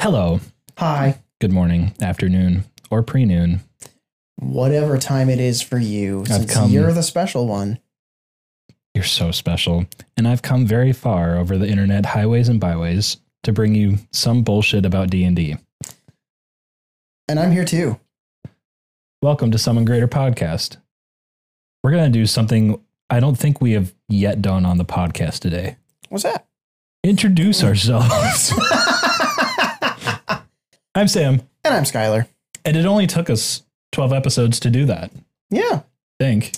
Hello. Hi. Good morning, afternoon, or pre noon. Whatever time it is for you, since come- you're the special one. You're so special. And I've come very far over the internet highways and byways to bring you some bullshit about D&D. And I'm here too. Welcome to Summon Greater Podcast. We're going to do something I don't think we have yet done on the podcast today. What's that? Introduce ourselves. I'm Sam, and I'm Skyler. and it only took us 12 episodes to do that. Yeah. Think.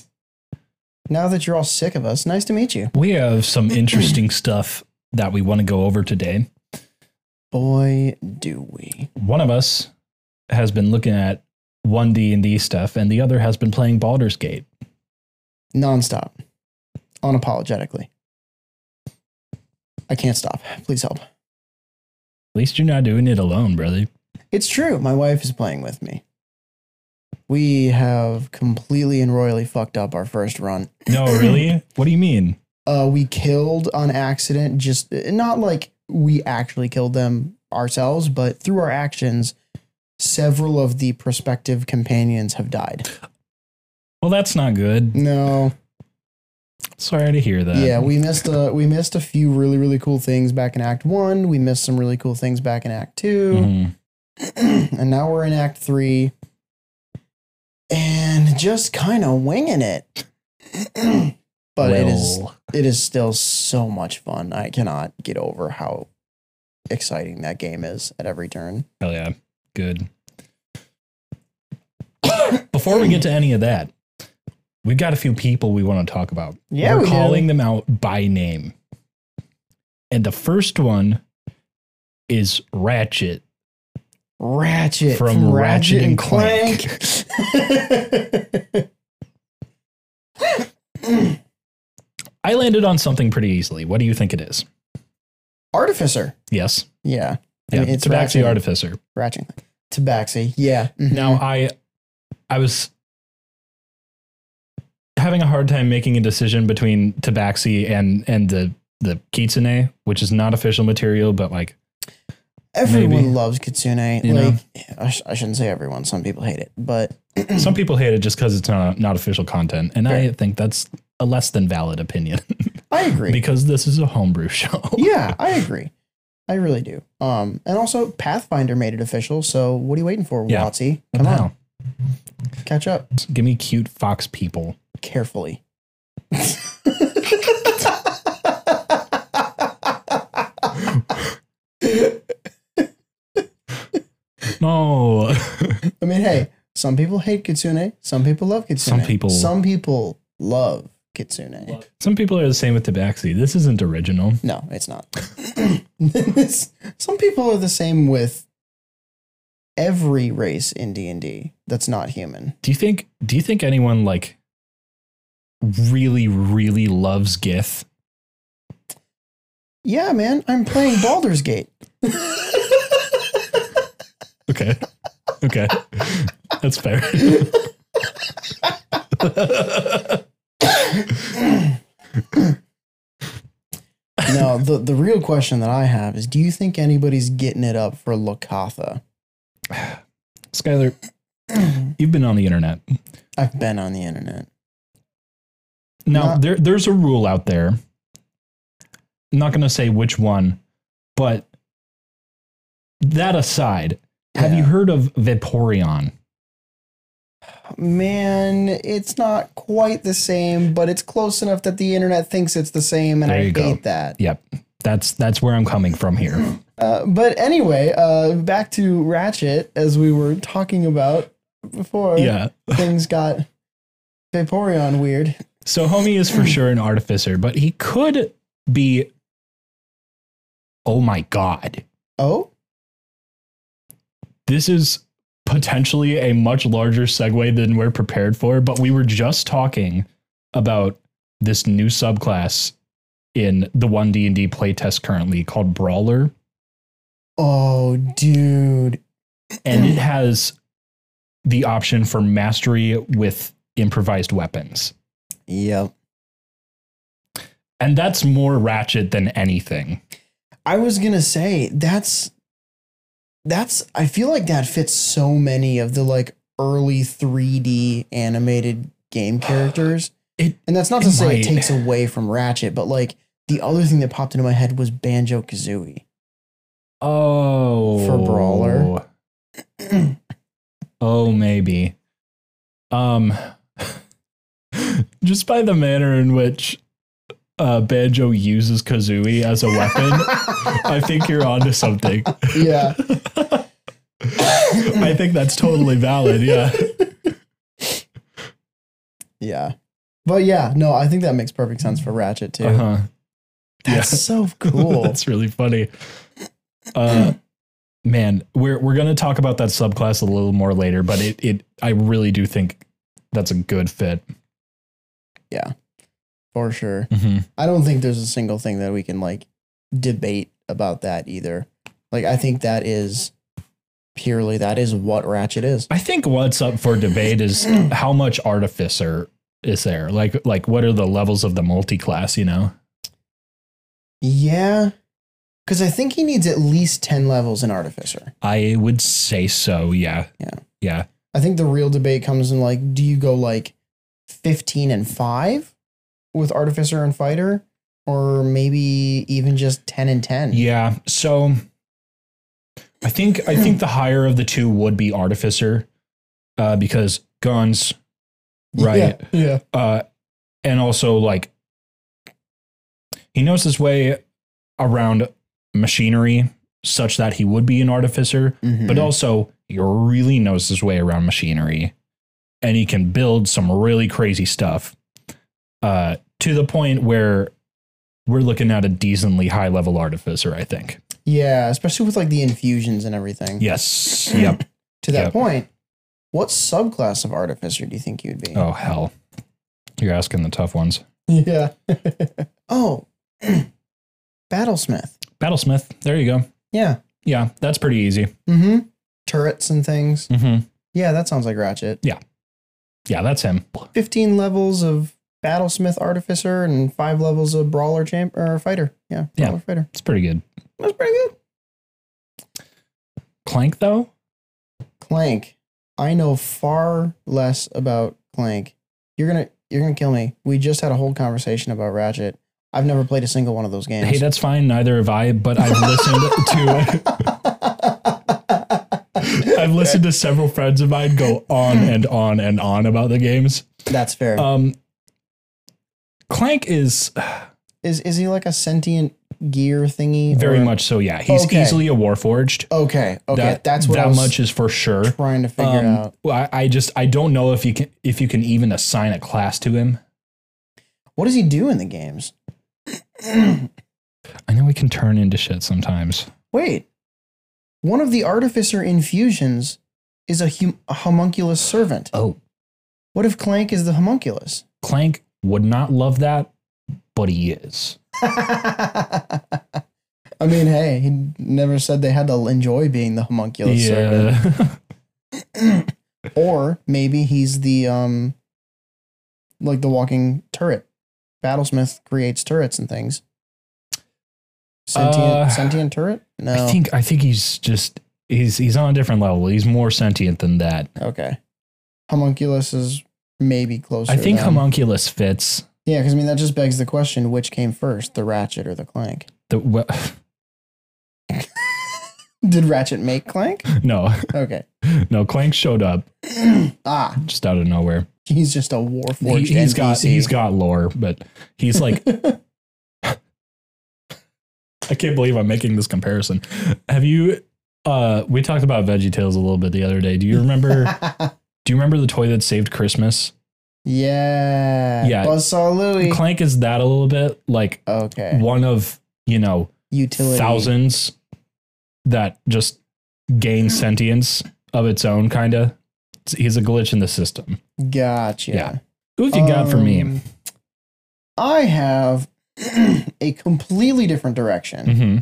Now that you're all sick of us, nice to meet you. We have some interesting stuff that we want to go over today. Boy, do we. One of us has been looking at one D and D stuff, and the other has been playing Baldur's Gate. Nonstop. Unapologetically. I can't stop. Please help. At least you're not doing it alone, brother. It's true. My wife is playing with me. We have completely and royally fucked up our first run. No, really? what do you mean? uh, we killed on accident. Just not like we actually killed them ourselves, but through our actions, several of the prospective companions have died. Well, that's not good. No, Sorry to hear that. yeah, we missed a we missed a few really really cool things back in Act One. We missed some really cool things back in Act 2 Mhm. and now we're in Act Three, and just kind of winging it. but it is it is still so much fun. I cannot get over how exciting that game is at every turn. Hell yeah. Good. Before we get to any of that, we've got a few people we want to talk about. Yeah, We're we do. calling them out by name. And the first one is Ratchet. Ratchet From Ratchet and Clank. I landed on something pretty easily. What do you think it is? Artificer. Yes. Yeah. I Yeah. mean, it's Tabaxi Ratchet. Artificer. Ratchet. Tabaxi. Yeah. Mhm. Now I I was having a hard time making a decision between Tabaxi and and the the Kitsune, which is not official material, but like everyone maybe. loves Kitsune. You know? like, I, sh- I shouldn't say everyone. Some people hate it, but some people hate it just because it's not not official content, and I think that's a less than valid opinion I agree. because this is a homebrew show. yeah, I agree. I really do. Um, and also Pathfinder made it official. So what are you waiting for, Yeah. WotC? Come on, catch up Give me cute fox people. carefully. No, I mean, hey, some people hate Kitsune. Some people love Kitsune. Some people- Some people love Kitsune. some people are the same with Tabaxi. This isn't original. No, it's not. Some people are the same with every race in D and D that's not human. Do you think? Do you think anyone like really, really loves Gith? Yeah, man, I'm playing Baldur's Gate. Okay. Okay. That's fair. now, the the real question that I have is: Do you think anybody's getting it up for Locathah? Skyler, you've been on the internet. I've been on the internet. Now, Not- there, there's a rule out there. I'm not going to say which one, but that aside, have you heard of Vaporeon? Man, it's not quite the same, but it's close enough that the internet thinks it's the same, and There I hate go. that. Yep. That's that's where I'm coming from here. Uh, but anyway, uh, back to Ratchet, as we were talking about before. Yeah. things got Vaporeon weird. So homie is for sure an artificer, but he could be Oh my god. Oh, This is potentially a much larger segue than we're prepared for, but we were just talking about this new subclass in the 1D&D playtest currently called Brawler, oh, dude. and it has the option for mastery with improvised weapons. Yep. And that's more ratchet than anything. I was gonna say that's that's I feel like that fits so many of the like early 3D animated game characters. It- and that's not to say might. it takes away from Ratchet, but like the other thing that popped into my head was Banjo Kazooie. Oh, For Brawler? Oh, maybe. Um, just by the manner in which uh, Banjo uses Kazooie as a weapon, I think you're onto something. yeah. I think that's totally valid. Yeah. Yeah. But yeah, no, I think that makes perfect sense for Ratchet too. Uh huh. That's yeah. so cool. that's really funny. Uh, man, we're we're gonna talk about that subclass a little more later, but it it I really do think that's a good fit. For sure. Mm-hmm. I don't think there's a single thing that we can like debate about that either. Like I think that is purely that is what Ratchet is. I think what's up for debate is how much artificer is there. Like like what are the levels of the multi-class? You know. Yeah. Cause I think he needs at least 10 levels in Artificer. I would say so. Yeah. Yeah. Yeah. I think the real debate comes in like, do you go like 15 and 5 with Artificer and Fighter? Or maybe even just 10 and 10? Yeah. So I think I think the higher of the two would be artificer, uh, because guns, right? Yeah. Uh, and also like he knows his way around machinery such that he would be an artificer, Mhm. but also he really knows his way around machinery, and he can build some really crazy stuff. Uh, to the point where we're looking at a decently high level artificer, I think. yeah, especially with like the infusions and everything. Yes. Yep. To that Yep. point, what subclass of Artificer do you think you'd be? Oh hell. You're asking the tough ones. Yeah. oh, Battlesmith. Battlesmith. There you go. Yeah. Yeah, that's pretty easy. Mm-hmm. Turrets and things. Mm-hmm. Yeah, that sounds like Ratchet. Yeah, Yeah, that's him. 15 levels of Battlesmith Artificer and five levels of Brawler Champ or Fighter. Yeah. Yeah. Fighter. It's pretty good. That's pretty good. Clank though? Clank. I know far less about Clank. You're gonna you're gonna kill me. We just had a whole conversation about Ratchet. I've never played a single one of those games. Hey, that's fine. Neither have I, but I've listened to I've listened to several friends of mine go on and on and on about the games. That's fair. Um Clank is is is he like a sentient gear thingy? very or- much so, yeah. He's Okay. easily a warforged. Okay. Okay. that, that's what that I was much is for sure. trying to figure Um, out. well, I, I just I don't know if you can if you can even assign a class to him. What does he do in the games? I know he can turn into shit sometimes. Wait. One of the artificer infusions is a, hum- a homunculus servant. Oh, What if Clank is the homunculus? Clank would not love that, but he is. I mean, hey, he never said they had to enjoy being the homunculus. Yeah. Or maybe he's the um like the walking turret. Battlesmith creates turrets and things. Sentient Uh, sentient turret? No. I think I think he's just he's he's on a different level. He's more sentient than that. okay. Homunculus is maybe closer. I think homunculus fits. Yeah, because I mean that just begs the question: which came first, the Ratchet or the Clank? The well, Did Ratchet make Clank? no Okay. no Clank showed up ah, just out of nowhere. he's just a warforged He, has got he's got lore, but he's like I can't believe I'm making this comparison. Have you? Uh, we talked about Veggie VeggieTales a little bit the other day. Do you remember? do you remember the toy that saved Christmas? yeah. Yeah. Buzzsaw Louie. Clank is that a little bit like okay. one of you know Utility. thousands that just gain sentience of its own, kind of. He's a glitch in the system. Gotcha. Yeah. Who have you got for me? Um, I have a completely different direction. hmm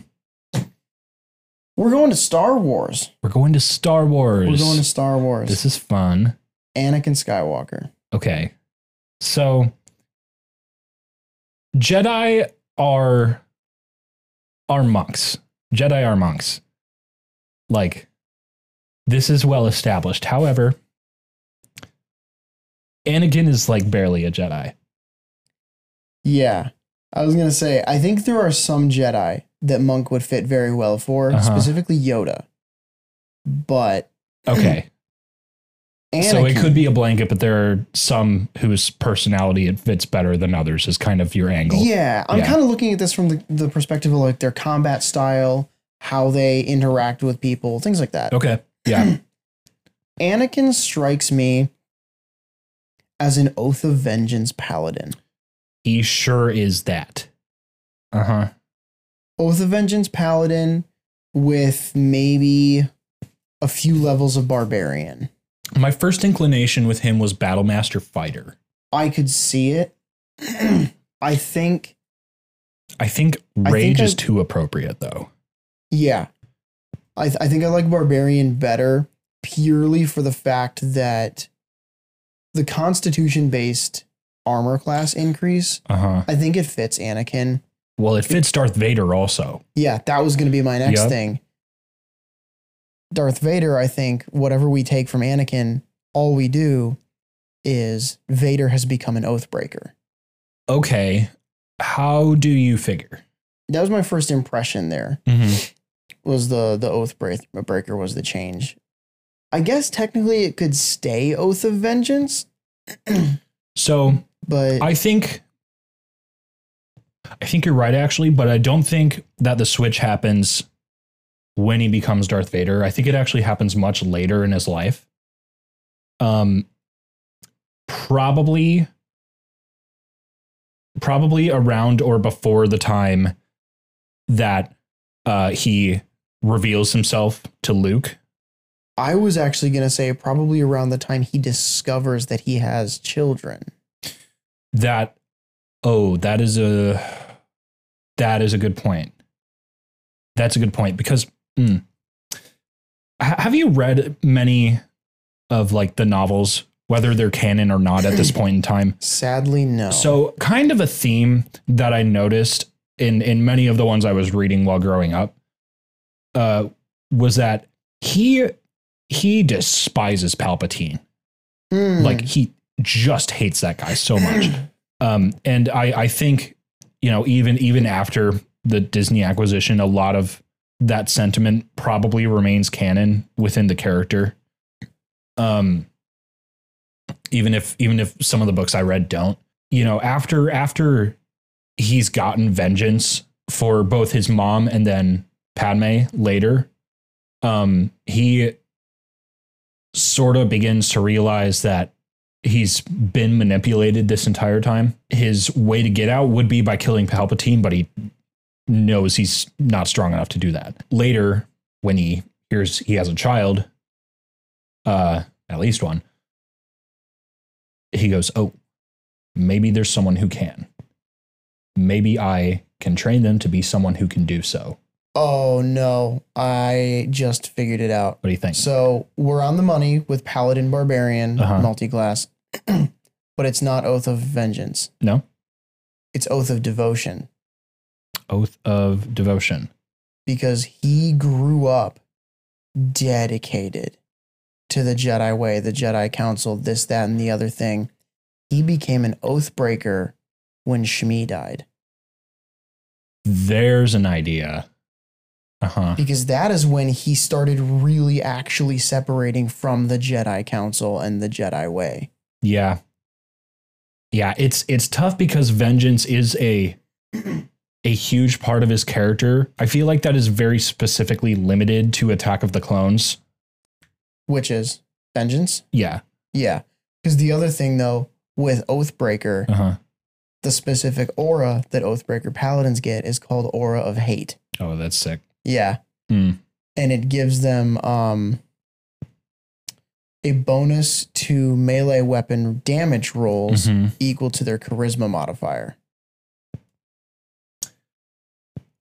We're going to Star Wars. We're going to Star Wars. We're going to Star Wars. this is fun. Anakin Skywalker. Okay. So Jedi are are monks. Jedi are monks. Like this is well established. However, Anakin is like barely a Jedi. Yeah. I was gonna say, I think there are some Jedi that Monk would fit very well for, Uh-huh. specifically Yoda. But Okay. So it could be a blanket, but there are some whose personality it fits better than others, is kind of your angle. Yeah, I'm Yeah. kind of looking at this from the, the perspective of like their combat style, how they interact with people, things like that. Okay. Yeah. Anakin strikes me as an Oath of Vengeance paladin. He sure is that. Uh huh. Oath of Vengeance paladin with maybe a few levels of barbarian. My first inclination with him was Battlemaster Fighter. I could see it. I think, I think I Rage think is I- too appropriate, though. yeah. I, th- I think I like barbarian better purely for the fact that the constitution based armor class increase, Uh huh. I think it fits Anakin. Well, it fits Darth Vader also. Yeah, that was going to be my next Yep. thing. Darth Vader, I think, whatever we take from Anakin, all we do is Vader has become an oath breaker. Okay. How do you figure? That was my first impression there. Mm-hmm. Was the the oath breaker was the change. I guess technically it could stay Oath of Vengeance, So but I think I think you're right actually, but I don't think that the switch happens when he becomes Darth Vader. I think it actually happens much later in his life. Um probably probably around or before the time that uh he reveals himself to Luke. I was actually going to say probably around the time he discovers that he has children. That oh, that is a that is a good point. That's a good point because mm, have you read many of like the novels, whether they're canon or not at this point in time? Sadly, no. So, kind of a theme that I noticed in in many of the ones I was reading while growing up uh, was that he he despises Palpatine. Hmm. Like he just hates that guy so much. Um, and I I think you know even even after the Disney acquisition, a lot of that sentiment probably remains canon within the character. Um, even if even if some of the books I read don't, you know, after after he's gotten vengeance for both his mom and then Padme later, um, he sort of begins to realize that he's been manipulated this entire time. His way to get out would be by killing Palpatine, but he knows he's not strong enough to do that. Later, when he hears he has a child, uh, at least one, he goes, Oh, maybe there's someone who can. Maybe I can train them to be someone who can do so. Oh no, I just figured it out. What do you think? So we're on the money with Paladin Barbarian Uh-huh. multi-class, but it's not Oath of Vengeance. No? It's Oath of Devotion Oath of devotion. because he grew up dedicated to the Jedi way, the Jedi Council, this, that, and the other thing. He became an oath breaker when Shmi died There's an idea. Uh huh. because that is when he started really actually separating from the Jedi Council and the Jedi way. Yeah. Yeah, it's it's tough because vengeance is a a huge part of his character. I feel like that is very specifically limited to Attack of the Clones. which is vengeance. Yeah. Yeah, because the other thing though with Oathbreaker, Uh-huh. the specific aura that Oathbreaker paladins get is called Aura of Hate. Oh, that's sick. Yeah, Hmm. and it gives them um a bonus to melee weapon damage rolls Mhm. equal to their charisma modifier.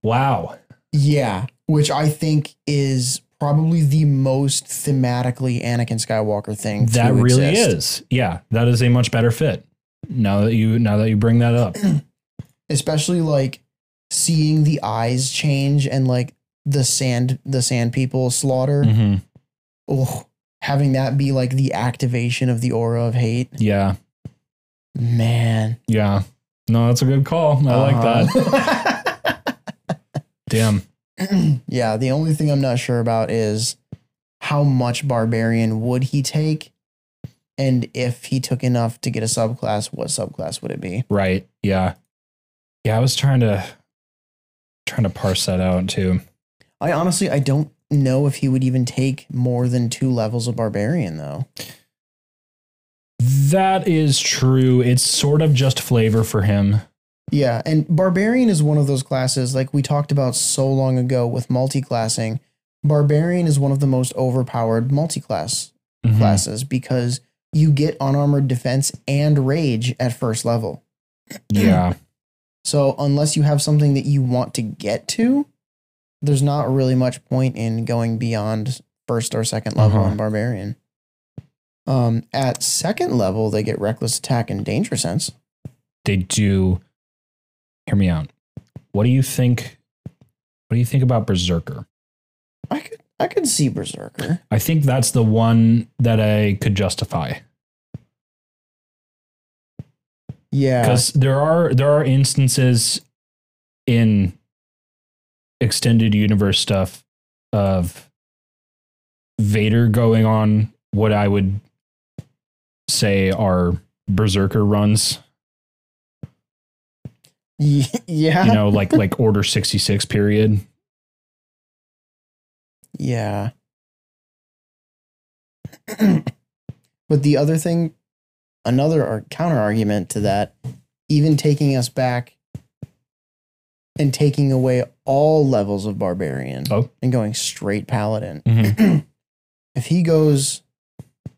Wow. Yeah, which I think is probably the most thematically Anakin Skywalker thing. That really exist. is. Yeah, that is a much better fit. Now that you now that you bring that up. especially like seeing the eyes change and like the sand the sand people slaughter Mhm. oh, having that be like the activation of the aura of hate. Yeah. Man. Yeah. No, that's a good call. I like that. that. Damn. yeah, the only thing I'm not sure about is how much barbarian would he take? And if he took enough to get a subclass, what subclass would it be? Right. Yeah. Yeah, I was trying to trying to parse that out too. I honestly I don't know if he would even take more than two levels of barbarian though. That is true. It's sort of just flavor for him. Yeah, and barbarian is one of those classes like we talked about so long ago with multi-classing. Barbarian is one of the most overpowered multi-class Mhm. classes because you get unarmored defense and rage at first level. Yeah. So unless you have something that you want to get to, there's not really much point in going beyond first or second level Uh-huh. on barbarian. Um, at second level, they get reckless attack and danger sense. They do hear me out. What do you think? What do you think about Berserker? I could I could see berserker. I think that's the one that I could justify. Yeah, because there are there are instances in extended universe stuff of Vader going on what I would say are berserker runs. Yeah, You know, like like Order sixty six period. yeah. but the other thing, another counter argument to that, even taking us back and taking away all levels of barbarian Oh. and going straight paladin. Mhm. if he goes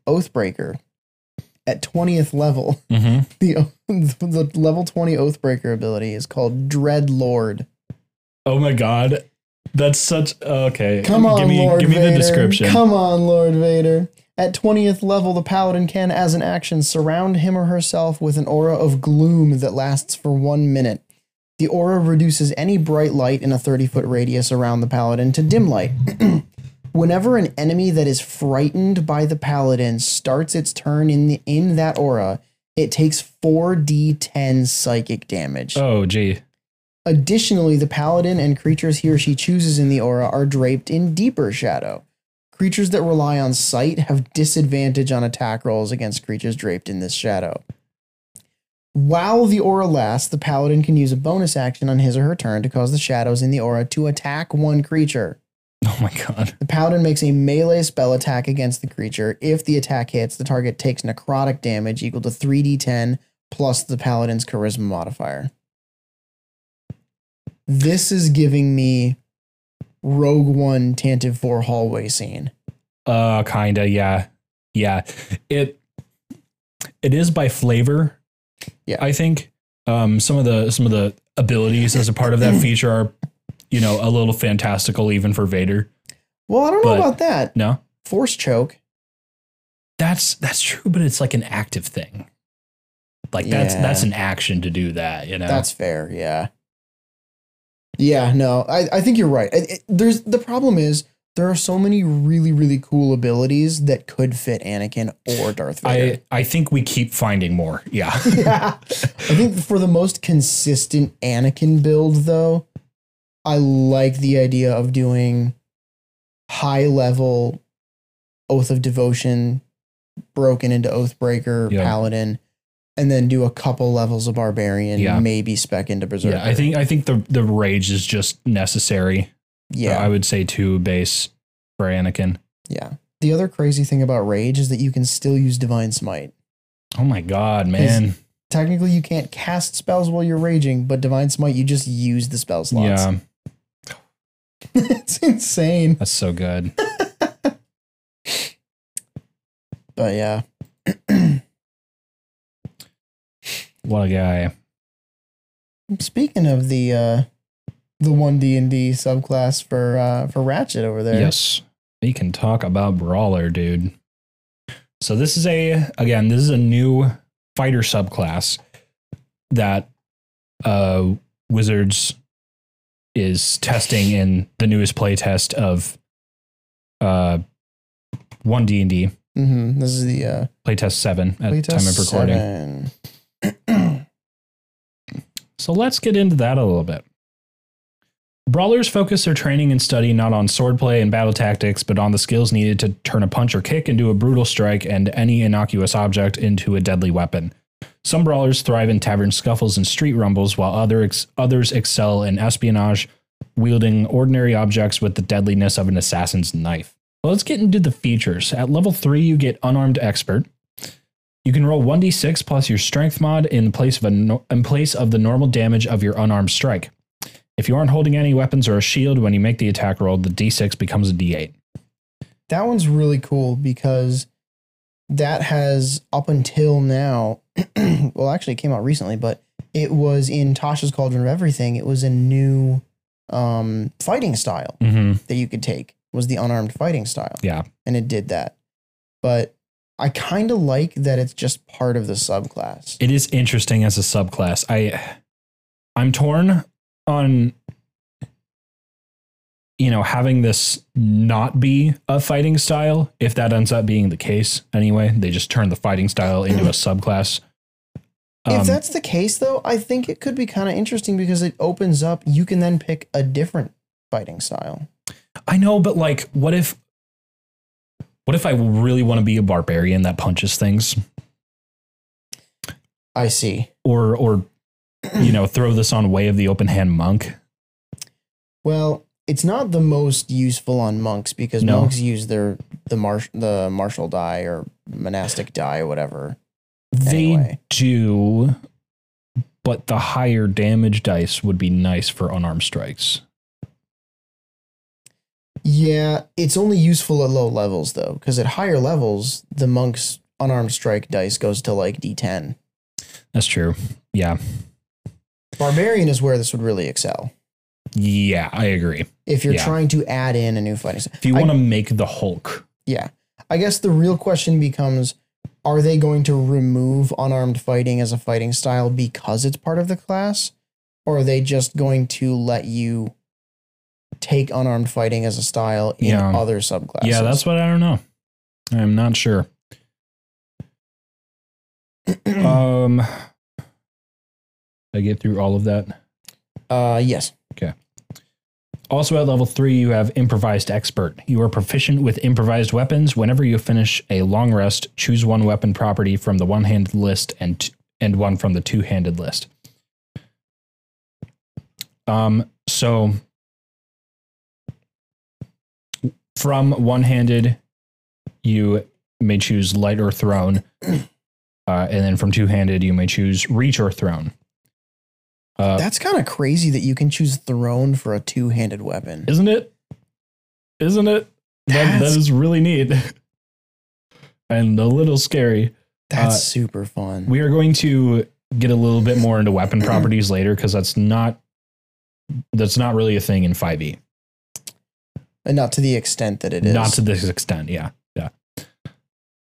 Oathbreaker at 20th level, Mhm. the, the level 20 Oathbreaker ability is called Dread Lord. Oh my god, that's such okay. Come on, give me Lord give me Vader. the description. Come on, Lord Vader. At 20th level, the paladin can, as an action, surround him or herself with an aura of gloom that lasts for one minute. The aura reduces any bright light in a 30 foot radius around the paladin to dim light. Whenever an enemy that is frightened by the paladin starts its turn in, the, in that aura, it takes 4d10 psychic damage. Oh gee. Additionally, the paladin and creatures he or she chooses in the aura are draped in deeper shadow. Creatures that rely on sight have disadvantage on attack rolls against creatures draped in this shadow. While the aura lasts, the paladin can use a bonus action on his or her turn to cause the shadows in the aura to attack one creature. Oh my god. The paladin makes a melee spell attack against the creature. If the attack hits, the target takes necrotic damage equal to 3d10 plus the paladin's charisma modifier. This is giving me Rogue One Tantive 4 hallway scene. Uh kinda, yeah. Yeah. It it is by flavor. Yeah. I think. Um some of the some of the abilities as a part of that feature are, you know, a little fantastical even for Vader. Well, I don't know about that. No? Force choke. That's that's true, but it's like an active thing. Like that's that's an action to do that, you know. That's fair. Yeah. Yeah, no, I, I think you're right. It- it- there's the problem is there are so many really, really cool abilities that could fit Anakin or Darth Vader. I I think we keep finding more. Yeah. yeah. I think for the most consistent Anakin build, though, I like the idea of doing high level Oath of Devotion broken into Oathbreaker, Yeah. Paladin, and then do a couple levels of Barbarian, Yeah. maybe spec into Berserker. yeah. I think I think the the rage is just necessary. Yeah. I would say two base for Anakin. yeah. The other crazy thing about Rage is that you can still use Divine Smite. Oh my god, man. Technically, you can't cast spells while you're raging, but Divine Smite, you just use the spell slots. Yeah, it's insane. that's so good. But yeah. What a guy. Speaking of the uh the one D and D subclass for uh for Ratchet over there. Yes. We can talk about Brawler, dude. So this is a again, this is a new fighter subclass that uh Wizards is testing in the newest playtest of uh one D and D hmm This is the uh, playtest seven at playtest time of recording. So let's get into that a little bit. Brawlers focus their training and study not on swordplay and battle tactics, but on the skills needed to turn a punch or kick into a brutal strike and any innocuous object into a deadly weapon. Some brawlers thrive in tavern scuffles and street rumbles, while other ex- others excel in espionage, wielding ordinary objects with the deadliness of an assassin's knife. Well, let's get into the features. At level 3, you get Unarmed Expert. You can roll 1d6 plus your strength mod in place of a no- in place of the normal damage of your unarmed strike. If you aren't holding any weapons or a shield when you make the attack roll, the d6 becomes a d8. That one's really cool because that has up until now, well, actually, it came out recently, but it was in Tasha's Cauldron of Everything. It was a new um, fighting style Mm-hmm. that you could take. Was the unarmed fighting style, Yeah. and it did that. But I kind of like that it's just part of the subclass. It is interesting as a subclass. I I'm torn on you know having this not be a fighting style if that ends up being the case anyway. They just turn the fighting style into a subclass. if Um, that's the case, though, I think it could be kind of interesting because it opens up. You can then pick a different fighting style. I know, but like, what if, what if I really want to be a barbarian that punches things, I see. or or you know, throw this on Way of the Open Hand Monk? Well, it's not the most useful on monks because No. monks use their the mar- the martial die or monastic die or whatever. They Anyway. do, but the higher damage dice would be nice for unarmed strikes. Yeah, it's only useful at low levels though, because at higher levels, the monk's unarmed strike dice goes to like D10. That's true. Yeah, Barbarian is where this would really excel. yeah, I agree. If you're Yeah. trying to add in a new fighting style. If you want to make the Hulk, Yeah. I guess the real question becomes are they going to remove unarmed fighting as a fighting style because it's part of the class? Or are they just going to let you take unarmed fighting as a style in Yeah. other subclasses? yeah, that's what I don't know. I'm not sure. Um, I get through all of that. uh yes. Okay. Also at level three, you have improvised expert. You are proficient with improvised weapons. Whenever you finish a long rest, choose one weapon property from the one-handed list and t- and one from the two-handed list. Um, so from one-handed, you may choose light or thrown, uh, and then from two-handed, you may choose reach or thrown. Uh, That's kind of crazy that you can choose thrown for a two-handed weapon. isn't it? Isn't it? That, that That's- really neat and a little scary. That's uh, super fun. We are going to get a little bit more into weapon properties later because that's not that's not really a thing in 5e. and not to the extent that it is. Not to this extent, yeah. Yeah.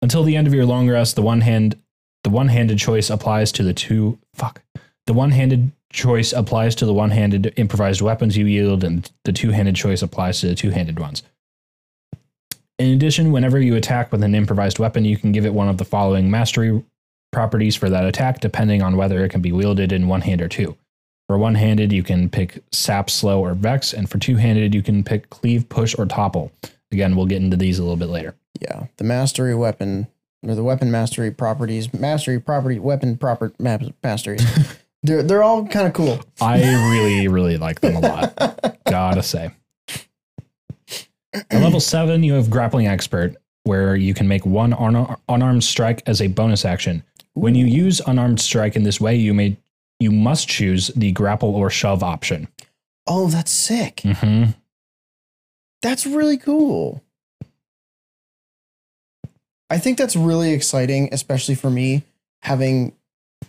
Until the end of your long rest, the one hand the one-handed choice applies to the two fuck. The one-handed choice applies to the one-handed improvised weapons you wield, and the two-handed choice applies to the two-handed ones. In addition, whenever you attack with an improvised weapon, you can give it one of the following mastery properties for that attack, depending on whether it can be wielded in one hand or two. For one handed, you can pick Sap, Slow, or Vex, and for two handed, you can pick Cleave, Push, or Topple. Again, we'll get into these a little bit later. yeah, the mastery weapon or the weapon mastery properties, mastery property, weapon proper ma- masteries. they're they're all kind of cool. I really, really like them a lot. Gotta say. At level seven, you have Grappling Expert, where you can make one un- unarmed strike as a bonus action. When you use unarmed strike in this way, you may you must choose the grapple or shove option. Oh, that's sick. hmm That's really cool. I think that's really exciting, especially for me, having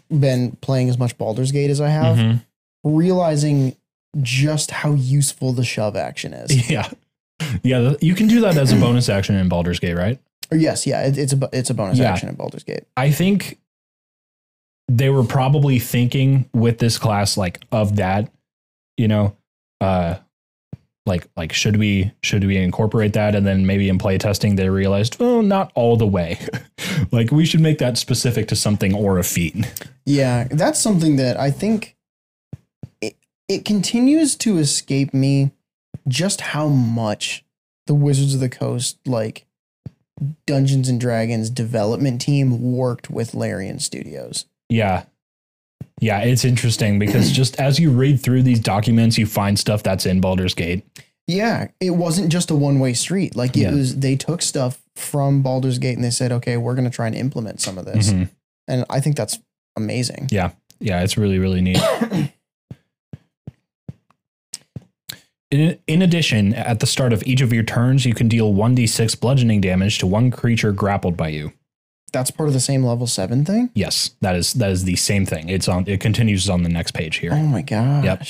been playing as much Baldur's Gate as I have, Mm-hmm. realizing just how useful the shove action is. Yeah, yeah. You can do that as a bonus action in Baldur's Gate, right? Or yes, yeah, it, it's a it's a bonus Yeah. action in Baldur's Gate. I think they were probably thinking with this class like of that, you know, uh like like should we should we incorporate that and then maybe in play testing they realized well not all the way. Like we should make that specific to something or a feat. Yeah, that's something that I think it, it continues to escape me just how much the Wizards of the Coast like Dungeons and Dragons development team worked with Larian Studios. yeah yeah it's interesting because just as you read through these documents you find stuff that's in Baldur's Gate Yeah, it wasn't just a one-way street. Like it Yeah. was they took stuff from Baldur's Gate and they said, "Okay, we're going to try and implement some of this." Mhm. And I think that's amazing. Yeah. Yeah it's really really neat In, in addition, at the start of each of your turns, you can deal 1d6 bludgeoning damage to one creature grappled by you. That's part of the same level 7 thing? Yes, that is that is the same thing. It's on it continues on the next page here. Oh my gosh. Yep.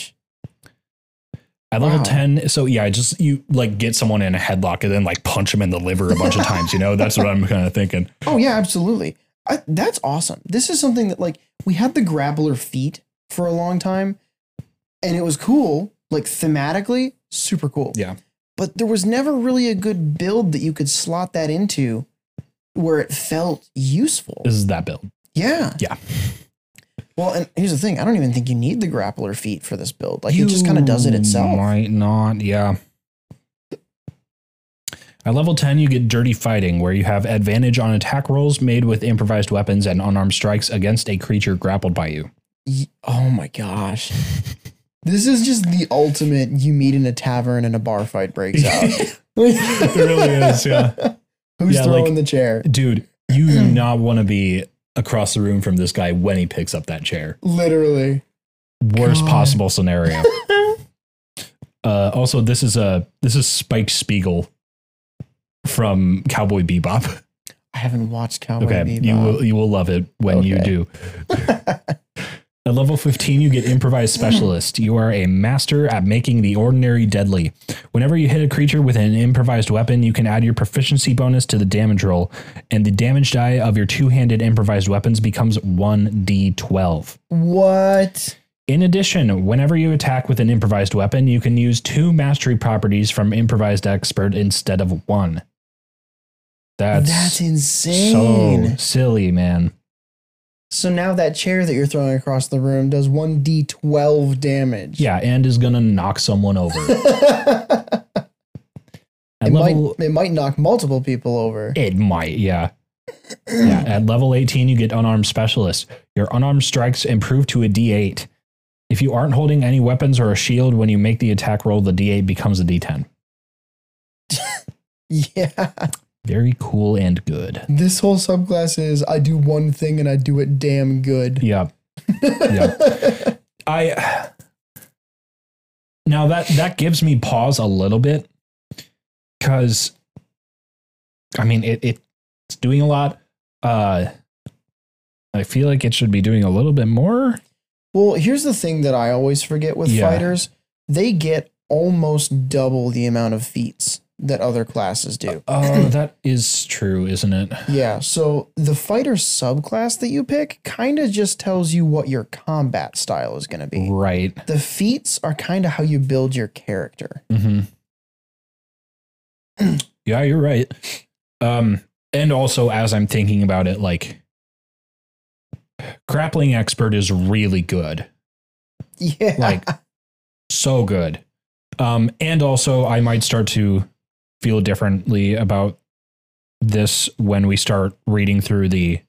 At level wow. 10, so yeah, just you like get someone in a headlock and then like punch them in the liver a bunch of times, you know? That's what I'm kind of thinking. Oh yeah, absolutely. I, that's awesome. This is something that like we had the grappler feat for a long time, and it was cool. Like thematically, super cool. Yeah. But there was never really a good build that you could slot that into, where it felt useful. This is that build. Yeah. Yeah. Well, and here's the thing: I don't even think you need the grappler feat for this build. Like it just kind of does it itself. Might not, yeah. At level 10, you get Dirty Fighting, where you have advantage on attack rolls made with improvised weapons and unarmed strikes against a creature grappled by you. Oh my gosh. This is just the ultimate you meet in a tavern and a bar fight breaks out. It really is, yeah. Who's Yeah, throwing like- the chair? Dude, you do not want to be across the room from this guy when he picks up that chair. Literally. Worst God. possible scenario. Uh, also, this is a this is Spike Spiegel from Cowboy Bebop. I haven't watched Cowboy Okay, Bebop. you will you will love it when you do. At level 15, you get improvised specialist. You are a master at making the ordinary deadly. Whenever you hit a creature with an improvised weapon, you can add your proficiency bonus to the damage roll, and the damage die of your two-handed improvised weapons becomes 1d12. What? In addition, whenever you attack with an improvised weapon, you can use two mastery properties from improvised expert instead of one. That's, That's insane. so silly, man. So, now that chair that you're throwing across the room does 1d12 damage. Yeah, and is gonna knock someone over. it, level, might, it might knock multiple people over. it might, yeah. yeah. At level 18, you get unarmed specialist. Your unarmed strikes improve to a D8. If you aren't holding any weapons or a shield when you make the attack roll, the D8 becomes a D10. Yeah. Very cool and good. This whole subclass is I do one thing and I do it damn good. Yep. Yep. I now that that gives me pause a little bit because I mean it, it's doing a lot. Uh I feel like it should be doing a little bit more. Well, here's the thing that I always forget with Yeah. fighters they get almost double the amount of feats that other classes do. Oh, that is true, isn't it? Yeah, so the fighter subclass that you pick kind of just tells you what your combat style is going to be. Right. The feats are kind of how you build your character. hmm yeah, you're right. Um, and also as I'm thinking about it, like grappling expert is really good. Yeah. like so good. Um, and also, I might start to feel differently about this when we start reading through the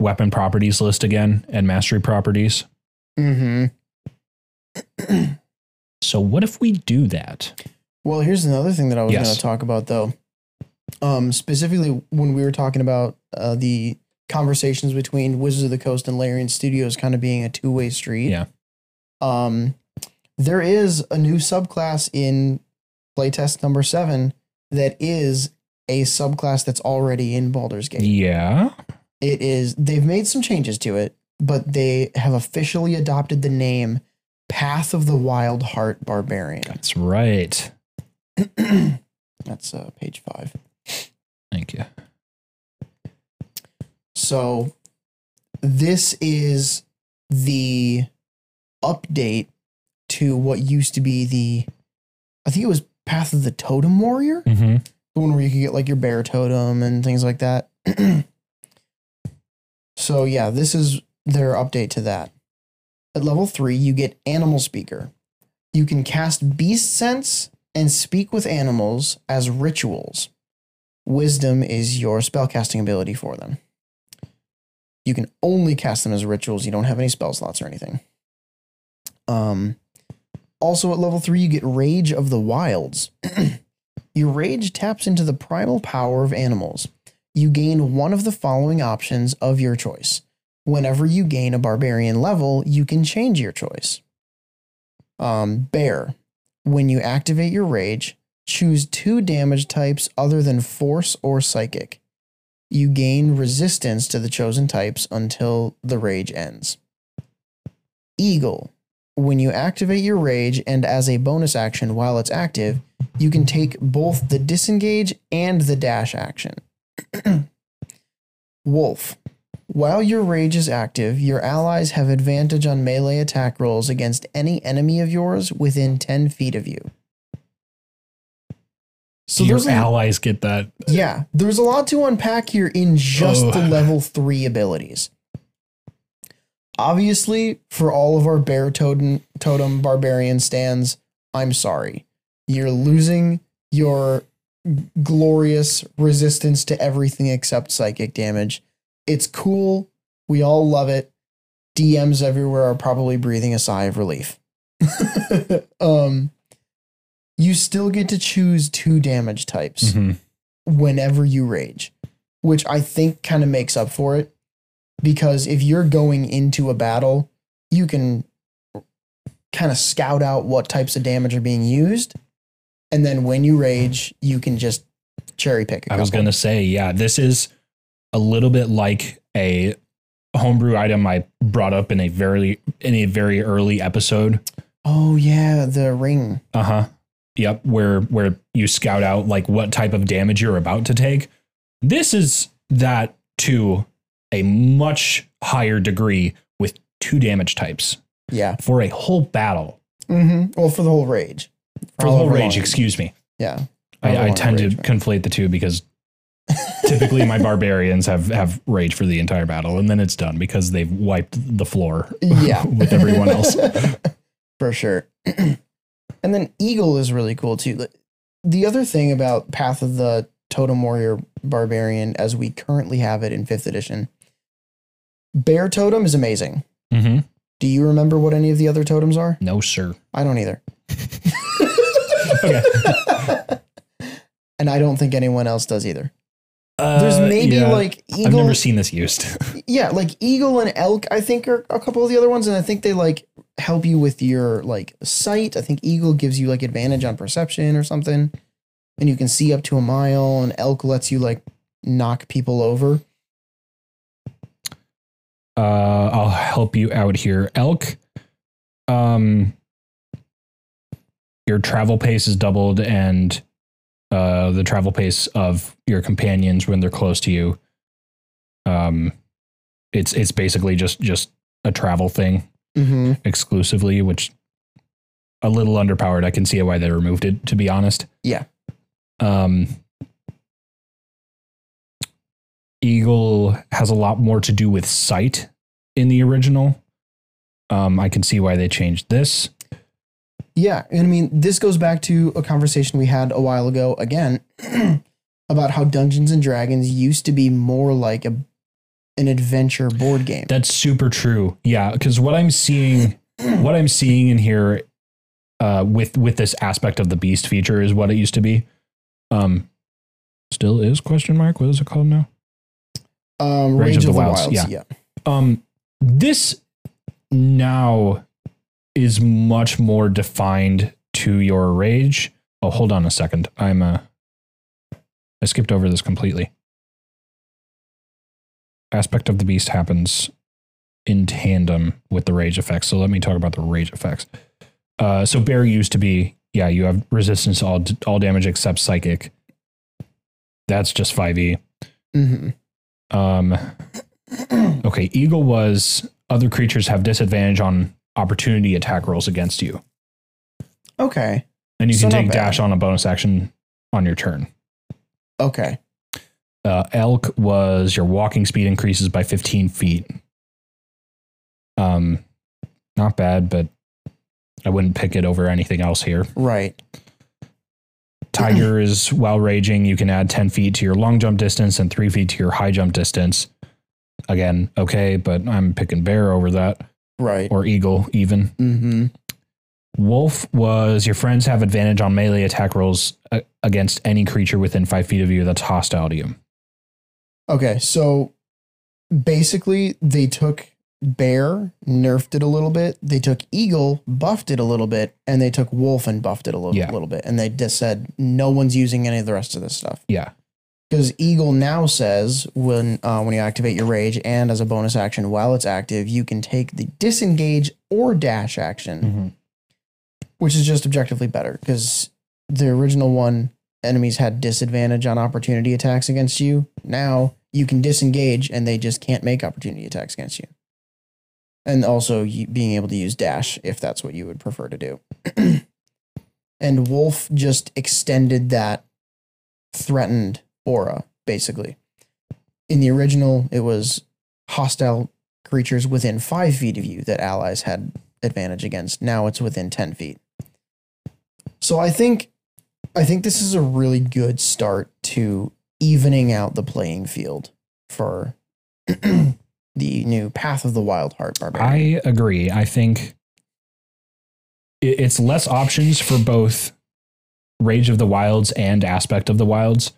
weapon properties list again and mastery properties. hmm So, what if we do that? Well, here's another thing that I was Yes. going to talk about, though. Um, specifically, when we were talking about uh, the conversations between Wizards of the Coast and Larian Studios kind of being a two way street. Yeah. Um, there is a new subclass in playtest number seven that is a subclass that's already in Baldur's Gate. Yeah. It is, they've made some changes to it, but they have officially adopted the name Path of the Wild Heart Barbarian. That's right. That's uh, page five. Thank you. So this is the update to what used to be the I think it was Path of the Totem Warrior, Mm-hmm. the one where you could get like your bear totem and things like that. so yeah, this is their update to that. At level three, you get Animal Speaker. You can cast Beast Sense and speak with animals as rituals. Wisdom is your spellcasting ability for them. You can only cast them as rituals. You don't have any spell slots or anything. Um, also at level three, you get Rage of the Wilds. Your rage taps into the primal power of animals. You gain one of the following options of your choice. Whenever you gain a barbarian level, you can change your choice. Um, bear. When you activate your rage, choose two damage types other than force or psychic. You gain resistance to the chosen types until the rage ends. Eagle. When you activate your rage and as a bonus action while it's active, you can take both the disengage and the dash action. Wolf. While your rage is active, your allies have advantage on melee attack rolls against any enemy of yours within 10 feet of you. So Your a, allies get that. yeah, there's a lot to unpack here in just Oh. the level 3 abilities. Obviously, for all of our bear totem, totem barbarian stands, I'm sorry. You're losing your glorious resistance to everything except psychic damage. It's cool. We all love it. DMs everywhere are probably breathing a sigh of relief. um, you still get to choose two damage types Mhm. whenever you rage, which I think kind of makes up for it. Because if you're going into a battle, you can kind of scout out what types of damage are being used. And then when you rage, you can just cherry pick. I I was going to say, yeah, this is a little bit like a homebrew item I brought up in a very in a very early episode. Oh yeah, the ring. Uh huh. Yep. Where where you scout out like what type of damage you're about to take. This is that to a much higher degree with two damage types Yeah. for a whole battle. Mm-hmm. Well, for the whole rage. For the whole rage, long- excuse me. Yeah. I, I tend to conflate the two because typically my barbarians have have rage for the entire battle and then it's done because they've wiped the floor Yeah. with everyone else. for sure. and then Eagle is really cool too. The- The other thing about Path of the Totem Warrior Barbarian, as we currently have it in fifth edition, Bear Totem is amazing. hmm Do you remember what any of the other totems are? No, sir. I don't either. And I don't think anyone else does either. Uh, There's maybe yeah. like I've Eagle. never seen this used. yeah, like Eagle and Elk, I think are a couple of the other ones, and I think they like help you with your like sight. I think Eagle gives you like advantage on perception or something, and you can see up to a mile. And Elk lets you like knock people over. Uh, I'll help you out here. Elk, um, your travel pace is doubled, and uh, the travel pace of your companions when they're close to you. Um, it's it's basically just just a travel thing Mm-hmm. exclusively, which a little underpowered. I can see why they removed it. To be honest, Yeah. Um, Eagle has a lot more to do with sight in the original. Um, I can see why they changed this. Yeah, and I mean this goes back to a conversation we had a while ago again about how Dungeons and Dragons used to be more like a an adventure board game. That's super true. Yeah, because what I'm seeing, what I'm seeing in here, uh, with with this aspect of the beast feature is what it used to be. Um, still is question mark. What is it called now? Um, Rage Rage, of of the Wilds, Wilds. yeah. yeah. um this now is much more defined to your rage. Oh hold on a second. I'm uh i skipped over this completely. Aspect of the beast happens in tandem with the rage effects. So let me talk about the rage effects. Uh so bear used to be yeah you have resistance all all damage except psychic. That's just 5e hmm um Okay, Eagle was other creatures have disadvantage on opportunity attack rolls against you. Okay. And you So can take dash on a bonus action on your turn. Okay. Uh, elk was your walking speed increases by 15 feet. Um, not bad, but I wouldn't pick it over anything else here. Right. Tiger is while raging, you can add 10 feet to your long jump distance and three feet to your high jump distance. Again, okay, but I'm picking bear over that Right. or eagle even. Mm-hmm. Wolf was your friends have advantage on melee attack rolls uh, against any creature within five feet of you that's hostile to you. Okay, so basically they took bear, nerfed it a little bit. They took eagle, buffed it a little bit, and they took wolf and buffed it a little, Yeah. little bit. And they just said no one's using any of the rest of this stuff. Yeah. Because eagle now says when uh, when you activate your rage and as a bonus action while it's active, you can take the disengage or dash action, which is just objectively better. Because the original one, enemies had disadvantage on opportunity attacks against you. Now you can disengage and they just can't make opportunity attacks against you. And also being able to use dash if that's what you would prefer to do. and Wolf just extended that threatened aura, basically. In the original, it was hostile creatures within five feet of you that allies had advantage against. Now it's within 10 feet. So I think I think this is a really good start to evening out the playing field for the new Path of the Wild Heart Barbarian. I agree. I think it's less options for both Rage of the Wilds and Aspect of the Wilds,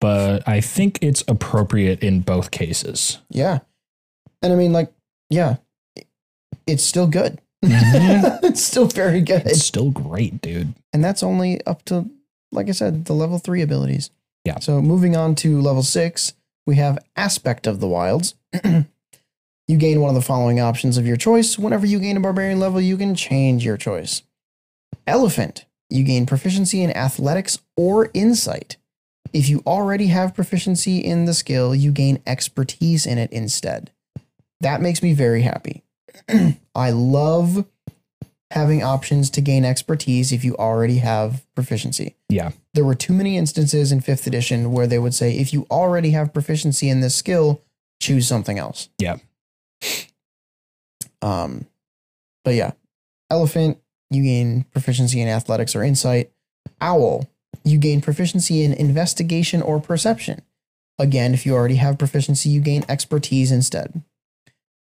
but I think it's appropriate in both cases. yeah. And I mean like yeah, it's still good. Mhm. it's still very good. It's still great, dude. and that's only up to like i said the level 3 abilities Yeah. so moving on to level 6 we have aspect of the wilds you gain one of the following options of your choice whenever you gain a barbarian level you can change your choice elephant you gain proficiency in athletics or insight if you already have proficiency in the skill you gain expertise in it instead that makes me very happy i love having options to gain expertise if you already have proficiency. Yeah. There were too many instances in 5th edition where they would say, if you already have proficiency in this skill, choose something else. Yeah. Um, but yeah, elephant, you gain proficiency in athletics or insight. Owl, you gain proficiency in investigation or perception. Again, if you already have proficiency, you gain expertise instead.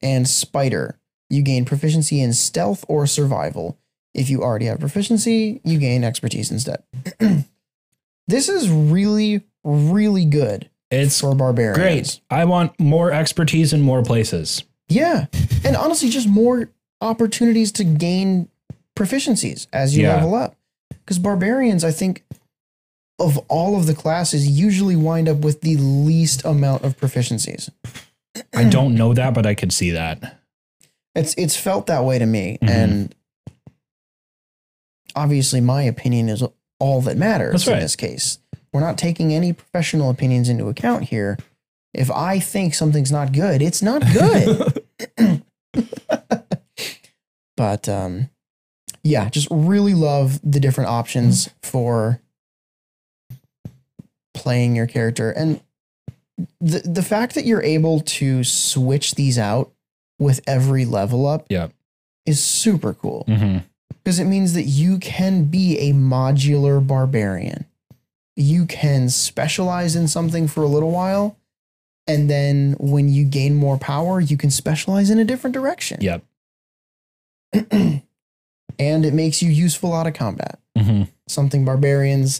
And spider, you gain proficiency in stealth or survival. If you already have proficiency, you gain expertise instead. this is really, really good It's for barbarians. great. I want more expertise in more places. Yeah. And honestly, just more opportunities to gain proficiencies as you Yeah. level up. Because barbarians, I think, of all of the classes, usually wind up with the least amount of proficiencies. I don't know that, but I could see that. It's it's felt that way to me, Mhm. and obviously, my opinion is all that matters That's in this case. We're not taking any professional opinions into account here. If I think something's not good, it's not good. but um, yeah, just really love the different options for playing your character, and the the fact that you're able to switch these out with every level up Yeah. is super cool hmm because it means that you can be a modular barbarian. You can specialize in something for a little while, and then when you gain more power, you can specialize in a different direction. Yep. and it makes you useful out of combat, hmm something barbarians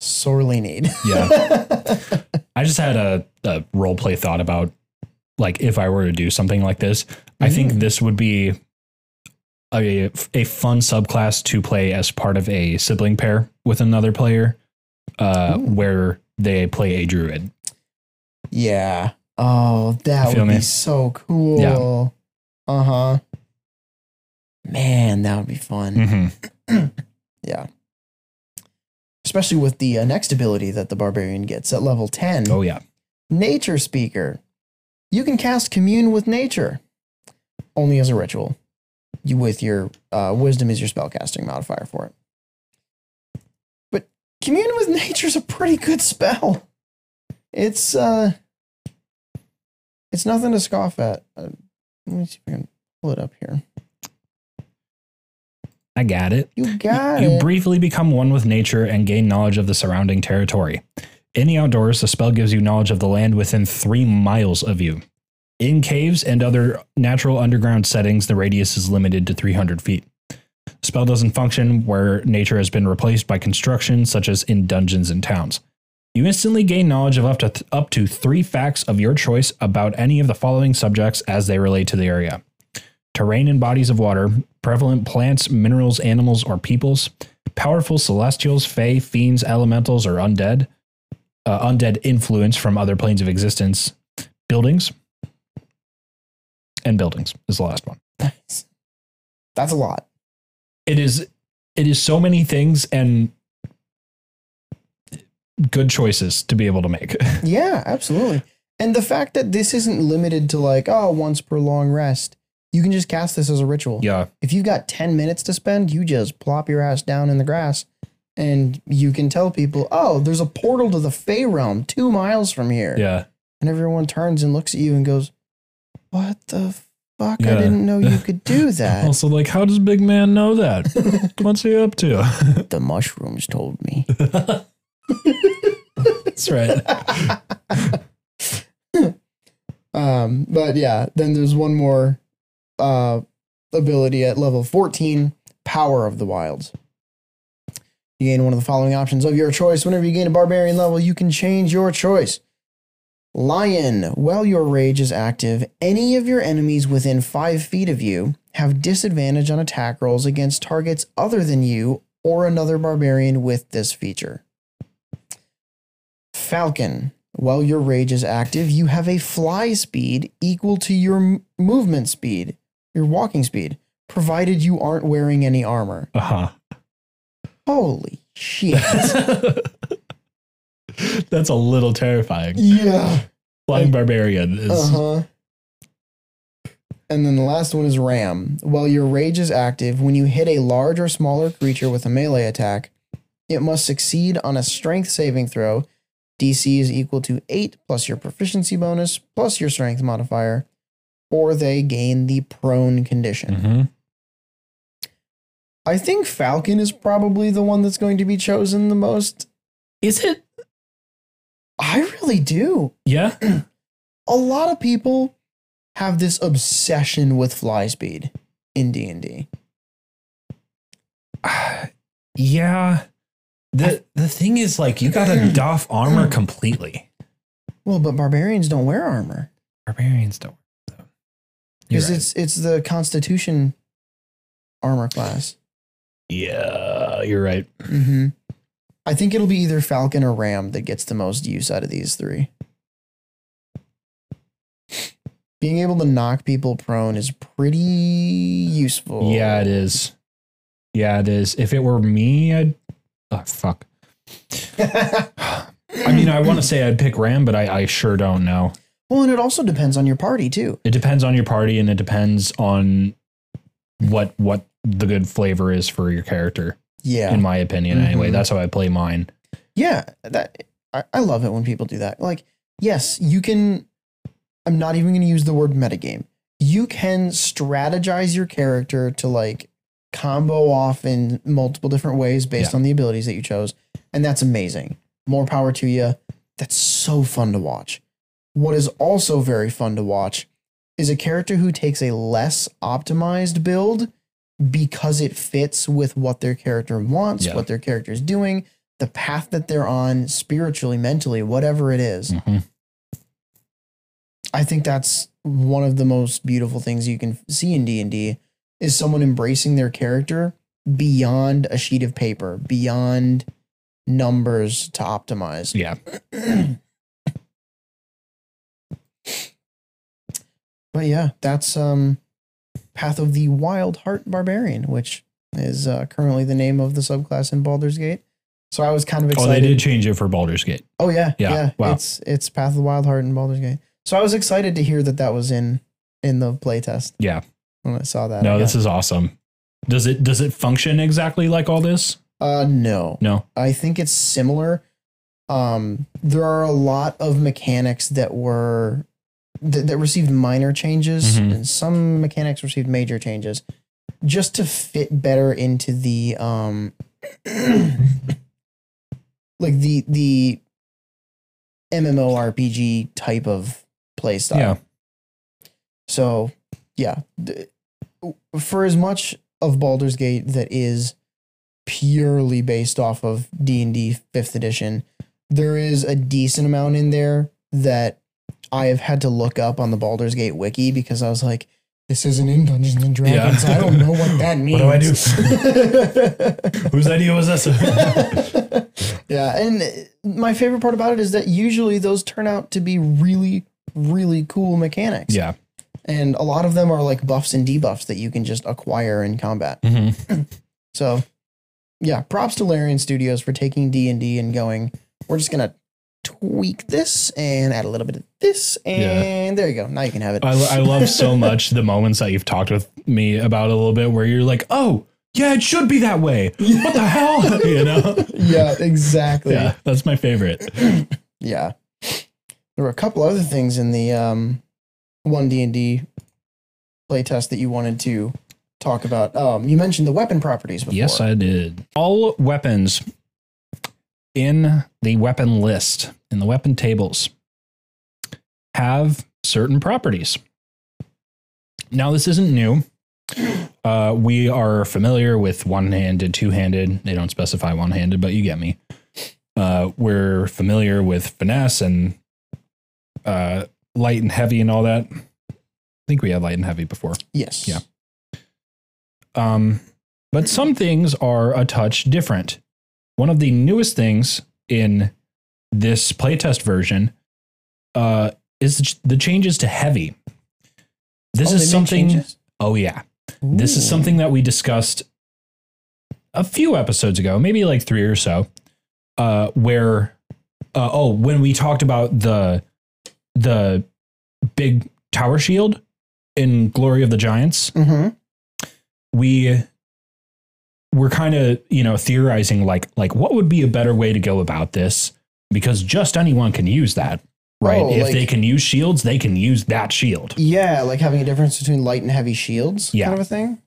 sorely need. Yeah. I just had a, a role play thought about like if I were to do something like this, I think this would be a, a fun subclass to play as part of a sibling pair with another player uh, Ooh. where they play a druid. Yeah. Oh, that would me? be so cool. Yeah. Uh huh. Man, that would be fun. Mm-hmm. Yeah. Especially with the uh, next ability that the barbarian gets at level 10 Oh, yeah. Nature Speaker. You can cast Commune with Nature only as a ritual. You with your uh, wisdom is your spellcasting modifier for it. But Commune with nature is a pretty good spell. It's uh, it's nothing to scoff at. Uh, let me see if I can pull it up here. I got it. You got you it. You briefly become one with nature and gain knowledge of the surrounding territory. In the outdoors, the spell gives you knowledge of the land within three miles of you. In caves and other natural underground settings, the radius is limited to 300 feet. The spell doesn't function where nature has been replaced by construction, such as in dungeons and towns. You instantly gain knowledge of up to up to three facts of your choice about any of the following subjects as they relate to the area: terrain and bodies of water, prevalent plants, minerals, animals, or peoples, powerful celestials, fae, fiends, elementals, or undead, uh, undead influence from other planes of existence, buildings, and buildings is the last one. That's a lot. It is it is so many things and good choices to be able to make. Yeah, absolutely. And the fact that this isn't limited to like, oh, once per long rest, you can just cast this as a ritual. yeah. If you've got 10 minutes to spend, you just plop your ass down in the grass and you can tell people, oh, there's a portal to the Fey realm two miles from here. Yeah. And everyone turns and looks at you and goes, what the fuck? I didn't know you could do that. Also, like, how does Big Man know that? What's he up to? the mushrooms told me. That's right. Um, but yeah, then there's one more uh, ability at level 14 Power of the Wilds. You gain one of the following options of your choice. Whenever you gain a barbarian level, you can change your choice. Lion, while your rage is active, any of your enemies within five feet of you have disadvantage on attack rolls against targets other than you or another barbarian with this feature. Falcon, while your rage is active, you have a fly speed equal to your m- movement speed, your walking speed, provided you aren't wearing any armor. Uh huh. Holy shit. That's a little terrifying. yeah. Flying barbarian is Uh huh. And then the last one is Ram. While your rage is active, when you hit a large or smaller creature with a melee attack, it must succeed on a strength saving throw. DC is equal to 8 plus your proficiency bonus plus your strength modifier, or they gain the prone condition. Mhm. I think Falcon is probably the one that's going to be chosen the most. Is it? I really do. Yeah. a lot of people have this obsession with fly speed in D&D. yeah. The the thing is like you gotta doff armor completely. Well, but barbarians don't wear armor Barbarians don't. You're because right. it's it's the constitution armor class. yeah, you're right. hmm I think it'll be either Falcon or Ram that gets the most use out of these three. Being able to knock people prone is pretty useful. Yeah, it is. Yeah, it is. If it were me, I'd. Oh fuck. I mean, I want to say I'd pick Ram, but I, I sure don't know. well, and it also depends on your party too. It depends on your party, and it depends on what what the good flavor is for your character. Yeah. In my opinion, anyway, Mhm. that's how I play mine. Yeah, that I, I love it when people do that. Like, yes, you can. I'm not even going to use the word metagame. You can strategize your character to like combo off in multiple different ways based Yeah. on the abilities that you chose, and that's amazing. More power to you. That's so fun to watch. What is also very fun to watch is a character who takes a less optimized build because it fits with what their character wants, Yeah. what their character is doing, the path that they're on spiritually, mentally, whatever it is. Mhm. I think that's one of the most beautiful things you can see in D&D is someone embracing their character beyond a sheet of paper, beyond numbers to optimize. Yeah. But yeah, that's um Path of the Wild Heart Barbarian, which is uh, currently the name of the subclass in Baldur's Gate. So I was kind of excited. Oh, they did change it for Baldur's Gate. Oh yeah, Yeah, yeah. wow. It's it's Path of the Wild Heart in Baldur's Gate. So I was excited to hear that that was in in the playtest Yeah. When I saw that. No, this is awesome. Does it does it function exactly like all this? Uh, no. No. I think it's similar. Um, there are a lot of mechanics that were that, that received minor changes, Mhm. and some mechanics received major changes, just to fit better into the um, like the the MMORPG type of play style. Yeah. So, yeah, for as much of Baldur's Gate that is purely based off of D&D 5th edition, there is a decent amount in there that I have had to look up on the Baldur's Gate wiki because I was like this isn't in Dungeons and Dragons. I don't know what that means. What do I do? Whose idea was this? yeah, and my favorite part about it is that usually those turn out to be really, really cool mechanics. yeah. And a lot of them are like buffs and debuffs that you can just acquire in combat. hmm So, yeah, props to Larian Studios for taking D and D and going. We're just gonna tweak this and add a little bit of this, and there you go. Now you can have it. I, I love so much the moments that you've talked with me about a little bit where you're like, oh, yeah, it should be that way. What the hell? you know? yeah, exactly. Yeah, that's my favorite. Yeah. There were a couple other things in the um, one D and D playtest that you wanted to talk about. Um, you mentioned the weapon properties before. Yes, I did. All weapons in the weapon list, in the weapon tables, have certain properties. Now, this isn't new. Uh, we are familiar with one handed, two handed. They don't specify one handed, but you get me. Uh, we're familiar with finesse and uh, light and heavy and all that. I think we had light and heavy before. Yes. Yeah. Um, but some things are a touch different. One of the newest things in this playtest version uh, is the changes to heavy. This Oh, is something. Oh yeah, this is something that we discussed a few episodes ago, maybe like three or so, uh, where uh, oh when we talked about the the big tower shield in Glory of the Giants Mhm. we were kind of you know theorizing like like what would be a better way to go about this because just anyone can use that right Oh, if like- they can use shields they can use that shield Yeah, like having a difference between light and heavy shields, Yeah. kind of a thing.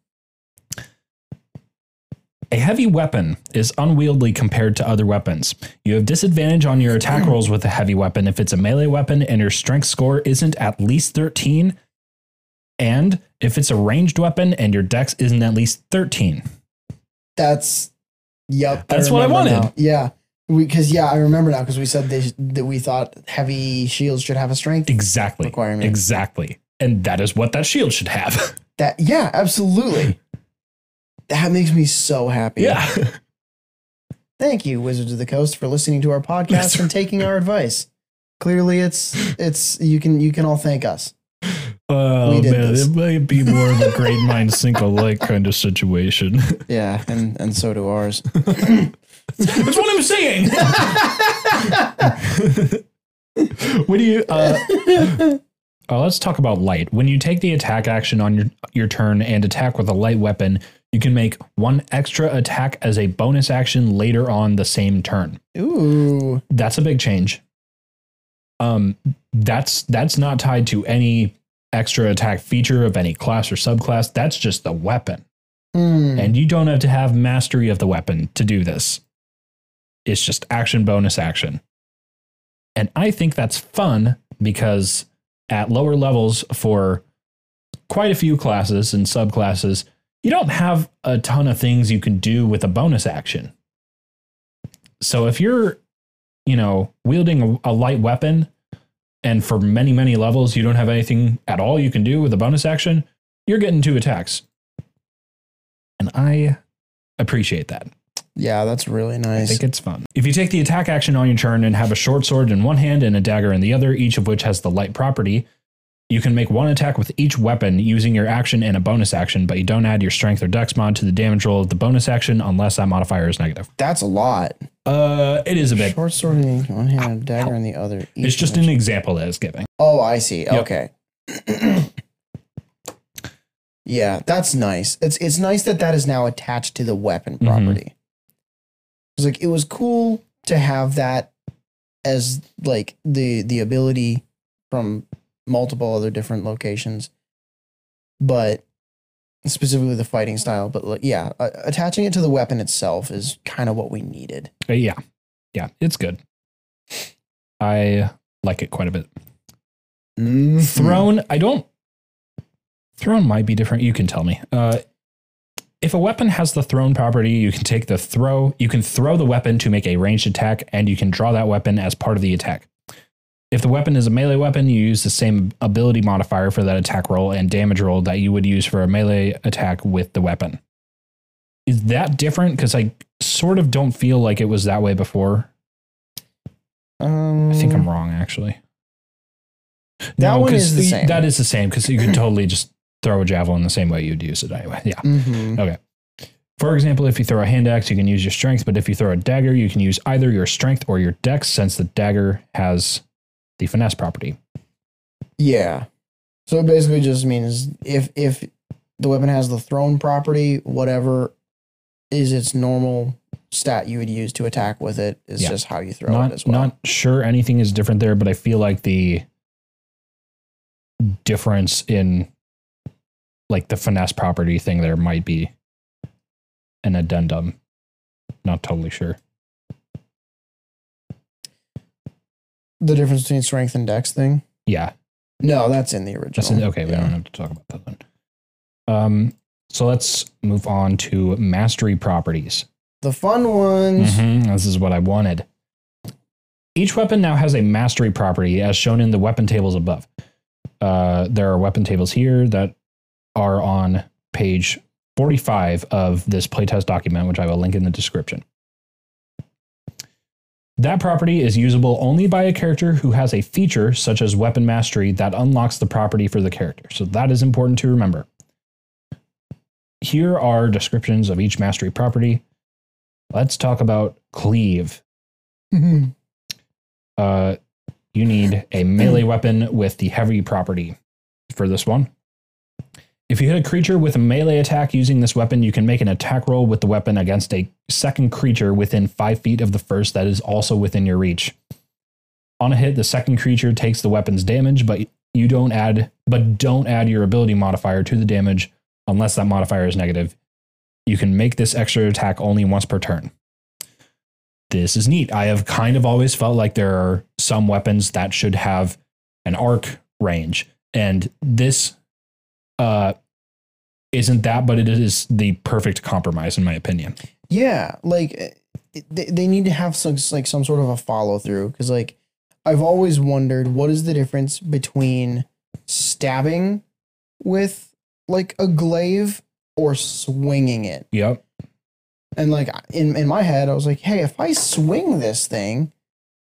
A heavy weapon is unwieldy compared to other weapons you have disadvantage on your attack rolls with a heavy weapon if it's a melee weapon and your strength score isn't at least 13 and if it's a ranged weapon and your dex isn't at least 13 That's yep. That's what I wanted. now. Yeah, because yeah, I remember now because we said they, that we thought heavy shields should have a strength exactly requirement. exactly and that is what that shield should have That yeah, absolutely. That makes me so happy. yeah Thank you, Wizards of the Coast, for listening to our podcast and taking our advice. Clearly, it's it's you can you can all thank us. Oh We man, this. it might be more of a great mind sink alike kind of situation. Yeah, and and so do ours. That's what I'm saying. what do you uh, uh, let's talk about light. When you take the attack action on your your turn and attack with a light weapon, you can make one extra attack as a bonus action later on the same turn. Ooh, That's a big change. Um, that's that's not tied to any extra attack feature of any class or subclass. That's just the weapon. Hmm. And you don't have to have mastery of the weapon to do this. It's just action bonus action. And I think that's fun because at lower levels for quite a few classes and subclasses, you don't have a ton of things you can do with a bonus action. So if you're, you know, wielding a, a light weapon and for many, many levels you don't have anything at all you can do with a bonus action, you're getting two attacks. And I appreciate that. yeah, that's really nice. I think it's fun. If you take the attack action on your turn and have a short sword in one hand and a dagger in the other, each of which has the light property, you can make one attack with each weapon using your action and a bonus action, but you don't add your strength or dex mod to the damage roll of the bonus action unless that modifier is negative. That's a lot. Uh, it is a bit. Short sword in one hand, a dagger in the other. It's just an which- example that it's giving. Oh, I see. Yep. Okay. yeah, that's nice. It's it's nice that that is now attached to the weapon Mhm. property. was like it was cool to have that as like the the ability from multiple other different locations, but specifically the fighting style. But like, yeah, uh, attaching it to the weapon itself is kind of what we needed. Uh, yeah. Yeah. It's good. I like it quite a bit. Mm-hmm. Thrown, I don't. Thrown might be different. You can tell me. Uh, if a weapon has the thrown property, you can take the throw. You can throw the weapon to make a ranged attack, and you can draw that weapon as part of the attack. If the weapon is a melee weapon, you use the same ability modifier for that attack roll and damage roll that you would use for a melee attack with the weapon. Is that different? Because I sort of don't feel like it was that way before. Um, I think I'm wrong, actually. That one 'cause is the same. That is the same because you could totally just throw a javelin the same way you'd use it anyway. Yeah. mhm. For example, if you throw a hand axe, you can use your strength, but if you throw a dagger, you can use either your strength or your dex since the dagger has the finesse property. Yeah. So it basically just means if if the weapon has the thrown property, whatever is its normal stat you would use to attack with it is Yeah. just how you throw not it as well. not sure anything is different there, but I feel like the difference in like the finesse property thing there might be an addendum. Not totally sure. The difference between strength and dex thing? Yeah, No, that's in the original. That's in, okay. We Yeah. don't have to talk about that then. Um, so let's move on to mastery properties. The fun ones. Mhm, This is what I wanted. Each weapon now has a mastery property, as shown in the weapon tables above. Uh, there are weapon tables here that are on page 45 of this playtest document, which I will link in the description. That property is usable only by a character who has a feature such as weapon mastery that unlocks the property for the character. So that is important to remember. Here are descriptions of each mastery property. Let's talk about cleave. Mhm. Uh, you need a melee weapon with the heavy property for this one. If you hit a creature with a melee attack using this weapon, you can make an attack roll with the weapon against a second creature within five feet of the first that is also within your reach. On a hit, the second creature takes the weapon's damage, but you don't add but don't add your ability modifier to the damage unless that modifier is negative. You can make this extra attack only once per turn. This is neat. I have kind of always felt like there are some weapons that should have an arc range, and this uh, isn't that, but it is the perfect compromise in my opinion. Yeah, like eh, they, they need to have some like some sort of a follow through because like I've always wondered what is the difference between stabbing with like a glaive or swinging it. Yep. And like in in my head, I was like, hey, if I swing this thing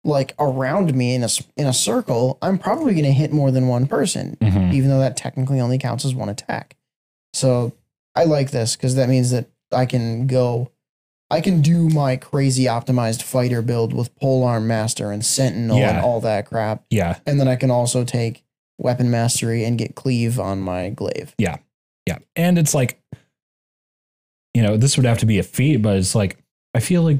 like around me in a in a circle, I'm probably going to hit more than one person, Mhm. even though that technically only counts as one attack. So I like this because that means that I can go, I can do my crazy optimized fighter build with polearm master and sentinel Yeah. and all that crap, Yeah. and then I can also take weapon mastery and get cleave on my glaive. Yeah. Yeah. And it's like, you know, this would have to be a feat, but it's like, I feel like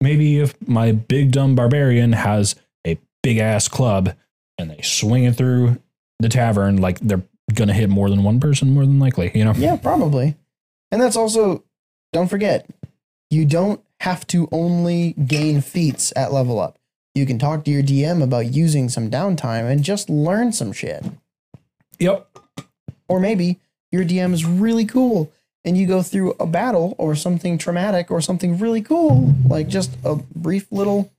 maybe if my big dumb barbarian has a big ass club and they swing it through the tavern, like they're going to hit more than one person, more than likely, you know? Yeah, probably. And that's also, don't forget, you don't have to only gain feats at level up. You can talk to your DM about using some downtime and just learn some shit. Yep. Or maybe your DM is really cool and you go through a battle or something traumatic or something really cool, like just a brief little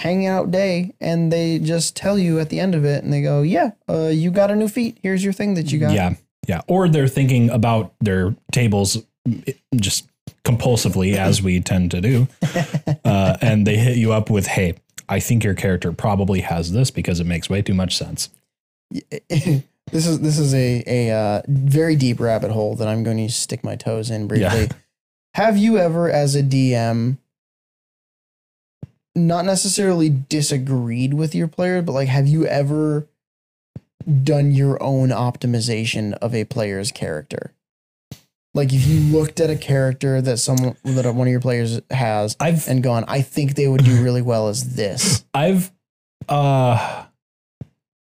hangout day, and they just tell you at the end of it and they go, Yeah, uh, you got a new feat. Here's your thing that you got. Yeah. Yeah. Or they're thinking about their tables just compulsively, as we tend to do. Uh, and they hit you up with, hey, I think your character probably has this because it makes way too much sense. this is this is a a uh, very deep rabbit hole that I'm going to stick my toes in briefly. Yeah. Have you ever, as a DM, not necessarily disagreed with your player, but like, have you ever done your own optimization of a player's character? Like if you looked at a character that someone that one of your players has I've and gone, I think they would do really well as this. I've uh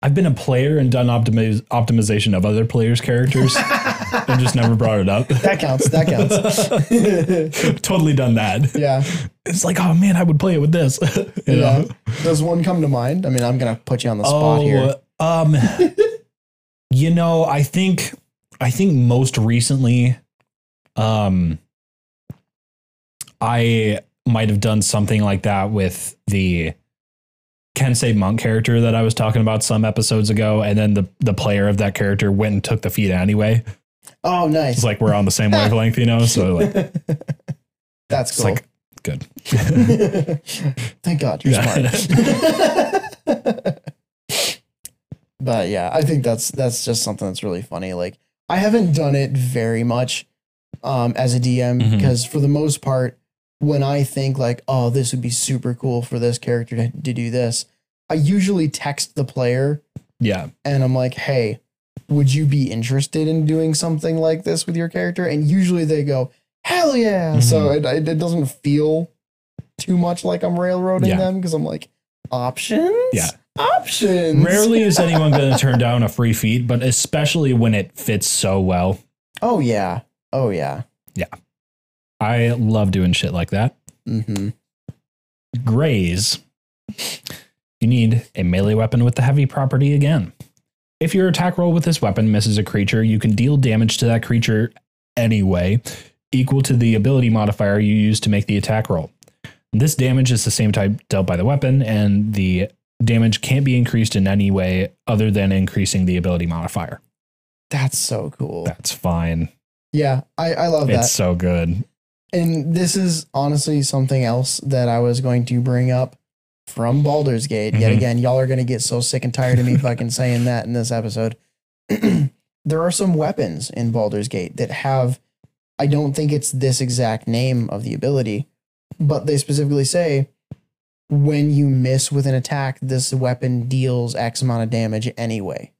I've been a player and done optimiz- optimization of other players' characters and just never brought it up. That counts. That counts. totally done that. yeah. It's like, oh man, I would play it with this. you Yeah. know? Does one come to mind? I mean, I'm gonna put you on the spot here. Oh, um, you know, I think I think most recently, um, I might have done something like that with the Kensei monk character that I was talking about some episodes ago, and then the the player of that character went and took the feat anyway. Oh, nice. It's like we're on the same wavelength, you know. So like, That's it's cool. like good. Thank God you're Yeah. smart. but yeah, I think that's that's just something that's really funny. Like I haven't done it very much um, as a DM Mhm. because for the most part, when I think like, oh, this would be super cool for this character to, to do this, I usually text the player Yeah, and I'm like, hey, would you be interested in doing something like this with your character? And usually they go, hell yeah. So it, it, it doesn't feel too much like I'm railroading Yeah. them because I'm like, options? Yeah. Options. rarely is anyone going to turn down a free feat, but especially when it fits so well. Oh, yeah. Oh, yeah. Yeah. I love doing shit like that. Mm-hmm. Graze. You need a melee weapon with the heavy property again. If your attack roll with this weapon misses a creature, you can deal damage to that creature anyway, equal to the ability modifier you use to make the attack roll. This damage is the same type dealt by the weapon, and the damage can't be increased in any way other than increasing the ability modifier. That's so cool. That's fine. Yeah, I, I love that. It's so good. And this is honestly something else that I was going to bring up from Baldur's Gate. Yet Mhm. again, y'all are going to get so sick and tired of me fucking saying that in this episode. there are some weapons in Baldur's Gate that have, I don't think it's this exact name of the ability, but they specifically say when you miss with an attack, this weapon deals X amount of damage anyway.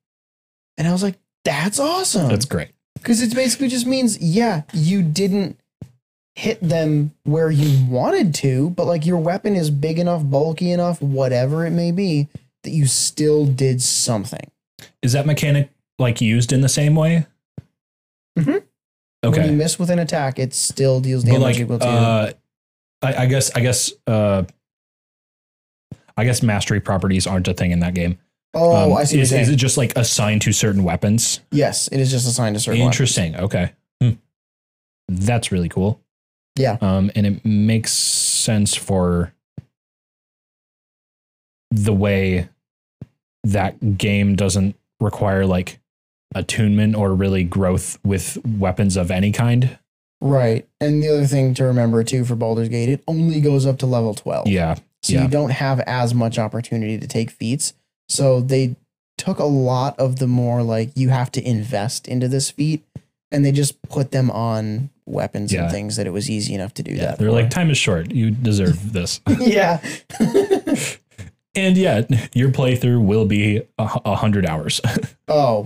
And I was like, that's awesome. That's great. Because it basically just means, yeah, you didn't hit them where you wanted to, but like your weapon is big enough, bulky enough, whatever it may be, that you still did something. Is that mechanic like used in the same way? Mhm. When you miss with an attack, it still deals damage like equal to uh I, I guess i guess uh i guess mastery properties aren't a thing in that game Oh, Um, I see is, is it just like assigned to certain weapons yes, it is just assigned to certain weapons. interesting okay Hmm. that's really cool Yeah. um and it makes sense for the way that game doesn't require like attunement or really growth with weapons of any kind Right. And the other thing to remember too for Baldur's Gate, it only goes up to level 12. yeah So Yeah. you don't have as much opportunity to take feats. So they took a lot of the more like you have to invest into this feat and they just put them on weapons Yeah. and things that it was easy enough to do yeah that. they're for. like time is short you deserve this yeah. And yet, your playthrough will be a, a hundred hours. oh,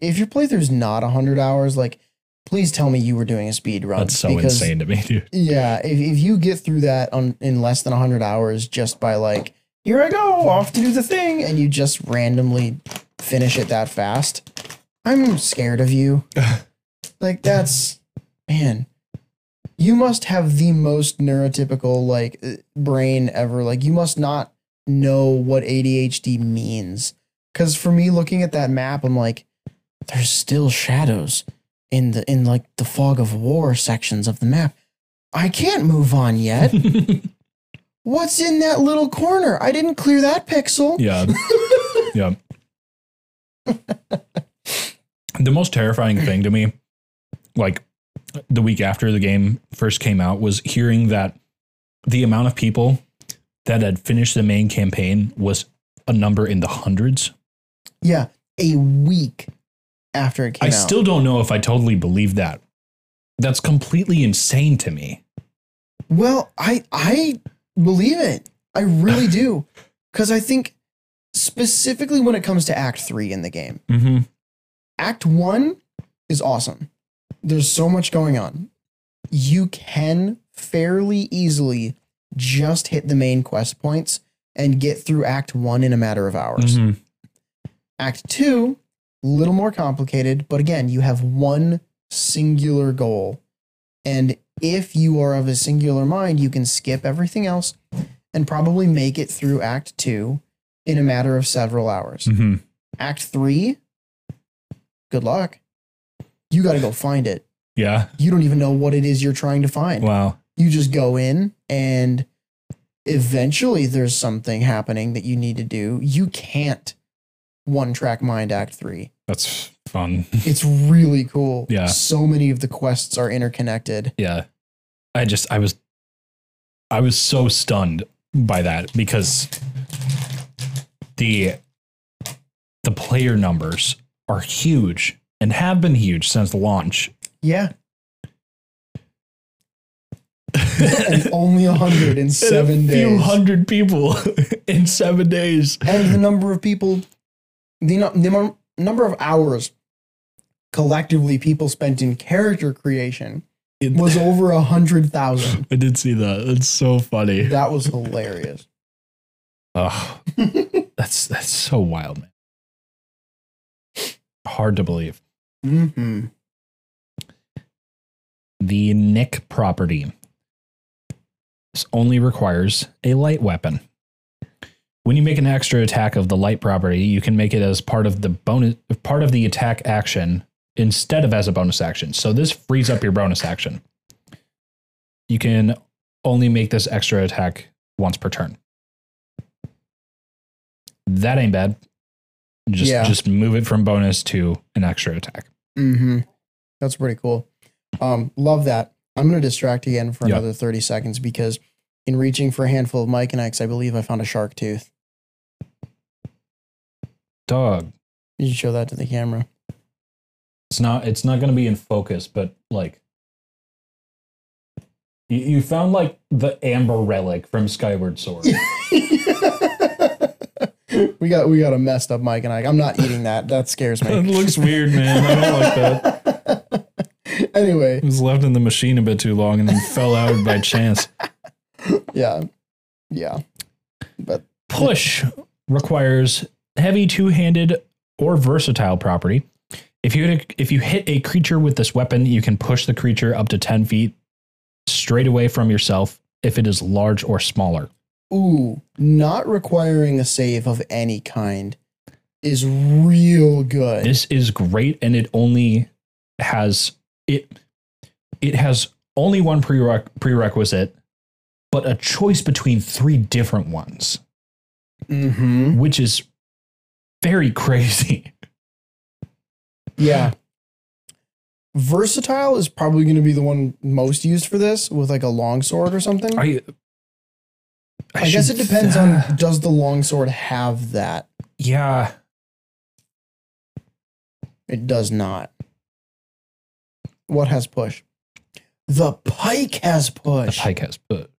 if your playthrough's not a 100 hours, like please tell me you were doing a speed run. That's so because- insane to me, dude. Yeah, if, if you get through that on in less than 100 hours just by like, here I go, off to do the thing, and you just randomly finish it that fast, I'm scared of you. like, that's, man, you must have the most neurotypical, like, uh, brain ever. Like, you must not know what ADHD means. Because for me, looking at that map, I'm like, there's still shadows in the in like the fog of war sections of the map. I can't move on yet. What's in that little corner? I didn't clear that pixel. yeah. Yeah. the most terrifying thing to me, like the week after the game first came out, was hearing that the amount of people that had finished the main campaign was a number in the hundreds. Yeah, a week after it came I out. still don't know if I totally believe that. That's completely insane to me. Well, I I believe it. I really do. Cuz I think specifically when it comes to act 3 in the game. Mm-hmm. Act 1 is awesome. There's so much going on. You can fairly easily just hit the main quest points and get through Act One in a matter of hours. Mhm. Act Two, a little more complicated, but again, you have one singular goal. And if you are of a singular mind, you can skip everything else and probably make it through Act Two in a matter of several hours. Mhm. Act Three, good luck. You got to go find it. Yeah. You don't even know what it is you're trying to find. Wow. You just go in and eventually there's something happening that you need to do. You can't one track mind act 3. That's fun. It's really cool. Yeah. So many of the quests are interconnected. yeah. I just I was I was so stunned by that because the the player numbers are huge and have been huge since launch. Yeah. and only 100 in 7 a few hundred people in 7 days. and the number of people the, the number of hours collectively people spent in character creation It- was over a hundred thousand. I did see that. It's so funny. That was hilarious. Ugh. That's that's so wild, man. Hard to believe. Hmm The Nick property This only requires a light weapon. When you make an extra attack of the light property, you can make it as part of the bonus part of the attack action instead of as a bonus action. So this frees up your bonus action. You can only make this extra attack once per turn. That ain't bad. Just Yeah. just move it from bonus to an extra attack. Hmm That's pretty cool. Um, love that. I'm going to distract again for Yeah. another 30 seconds because in reaching for a handful of Mike and Ikes, I believe I found a shark tooth. Dog. You should show that to the camera. It's not it's not gonna be in focus, but like you, you found like the amber relic from Skyward Sword. we got we got a messed up Mike and Ike. I'm not eating that. That scares me. it looks weird, man. I don't like that. anyway, It was left in the machine a bit too long and then fell out by chance. yeah. Yeah. But Push requires heavy two-handed or versatile property. If you hit a, if you hit a creature with this weapon, you can push the creature up to 10 feet straight away from yourself if it is large or smaller. Ooh, not requiring a save of any kind is real good. This is great, and it only has it. It has only one prereq- prerequisite, but a choice between three different ones, mm-hmm. which is very crazy. Yeah. Versatile is probably going to be the one most used for this with like a longsword or something. I, I, guess it depends on does the longsword have that? Yeah, It does not. What has push? The pike has push. the pike has, but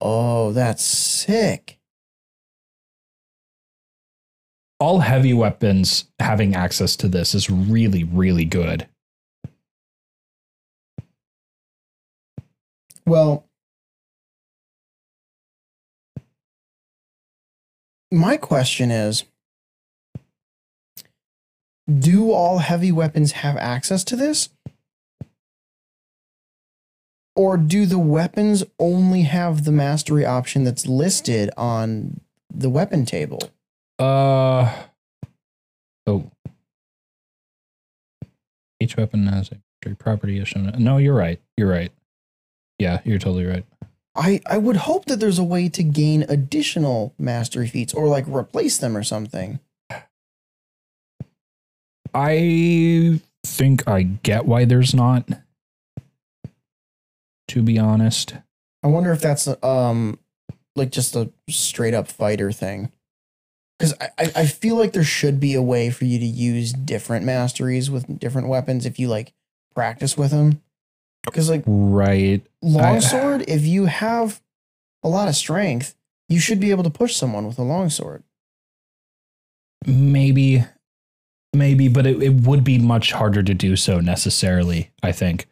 Oh, that's sick. all heavy weapons having access to this is really, really good. Well, my question is Do all heavy weapons have access to this? Or do the weapons only have the mastery option that's listed on the weapon table? Uh oh. Each weapon has a property shown. No, you're right. You're right. Yeah, you're totally right. I, I would hope that there's a way to gain additional mastery feats or like replace them or something. I think I get why there's not. To be honest, I wonder if that's um like just a straight up fighter thing. Because I, I I feel like there should be a way for you to use different masteries with different weapons if you like practice with them. Because like right? longsword, if you have a lot of strength, you should be able to push someone with a longsword. Maybe maybe, but it, it would be much harder to do so necessarily, I think.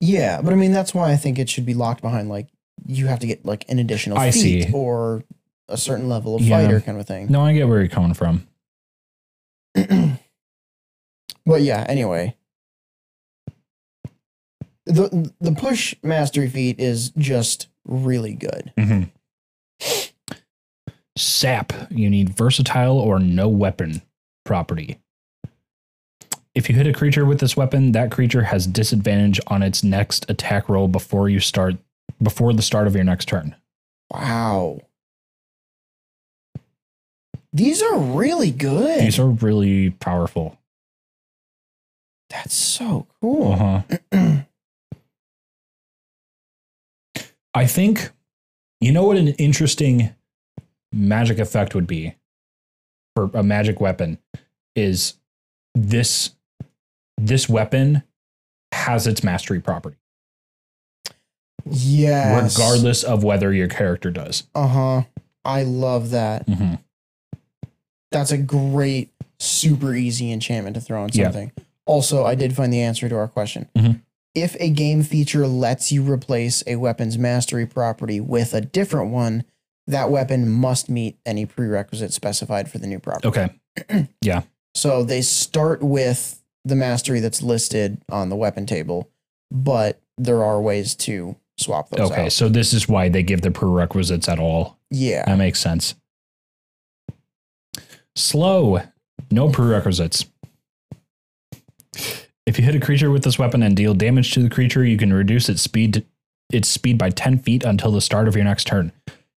Yeah, but I mean that's why I think it should be locked behind like you have to get like an additional I feat see. or a certain level of Yeah. fighter kind of thing. No, I get where you're coming from. but yeah, anyway. The the push mastery feat is just really good. Mm-hmm. Sap, you need versatile or no weapon property. If you hit a creature with this weapon, that creature has disadvantage on its next attack roll before you start before the start of your next turn. Wow. These are really good. These are really powerful. That's so cool. Uh-huh. I think you know what an interesting magic effect would be for a magic weapon is this this weapon has its mastery property yes. regardless of whether your character does. Uh huh. I love that. Mm-hmm. That's a great, super easy enchantment to throw on Yeah. something. Also, I did find the answer to our question. Mhm. If a game feature lets you replace a weapon's mastery property with a different one, that weapon must meet any prerequisite specified for the new property. Okay. Yeah. So they start with the mastery that's listed on the weapon table, but there are ways to swap those Okay. out. So this is why they give the prerequisites at all. Yeah. That makes sense. Slow, no prerequisites. If you hit a creature with this weapon and deal damage to the creature, you can reduce its speed its speed by 10 feet until the start of your next turn.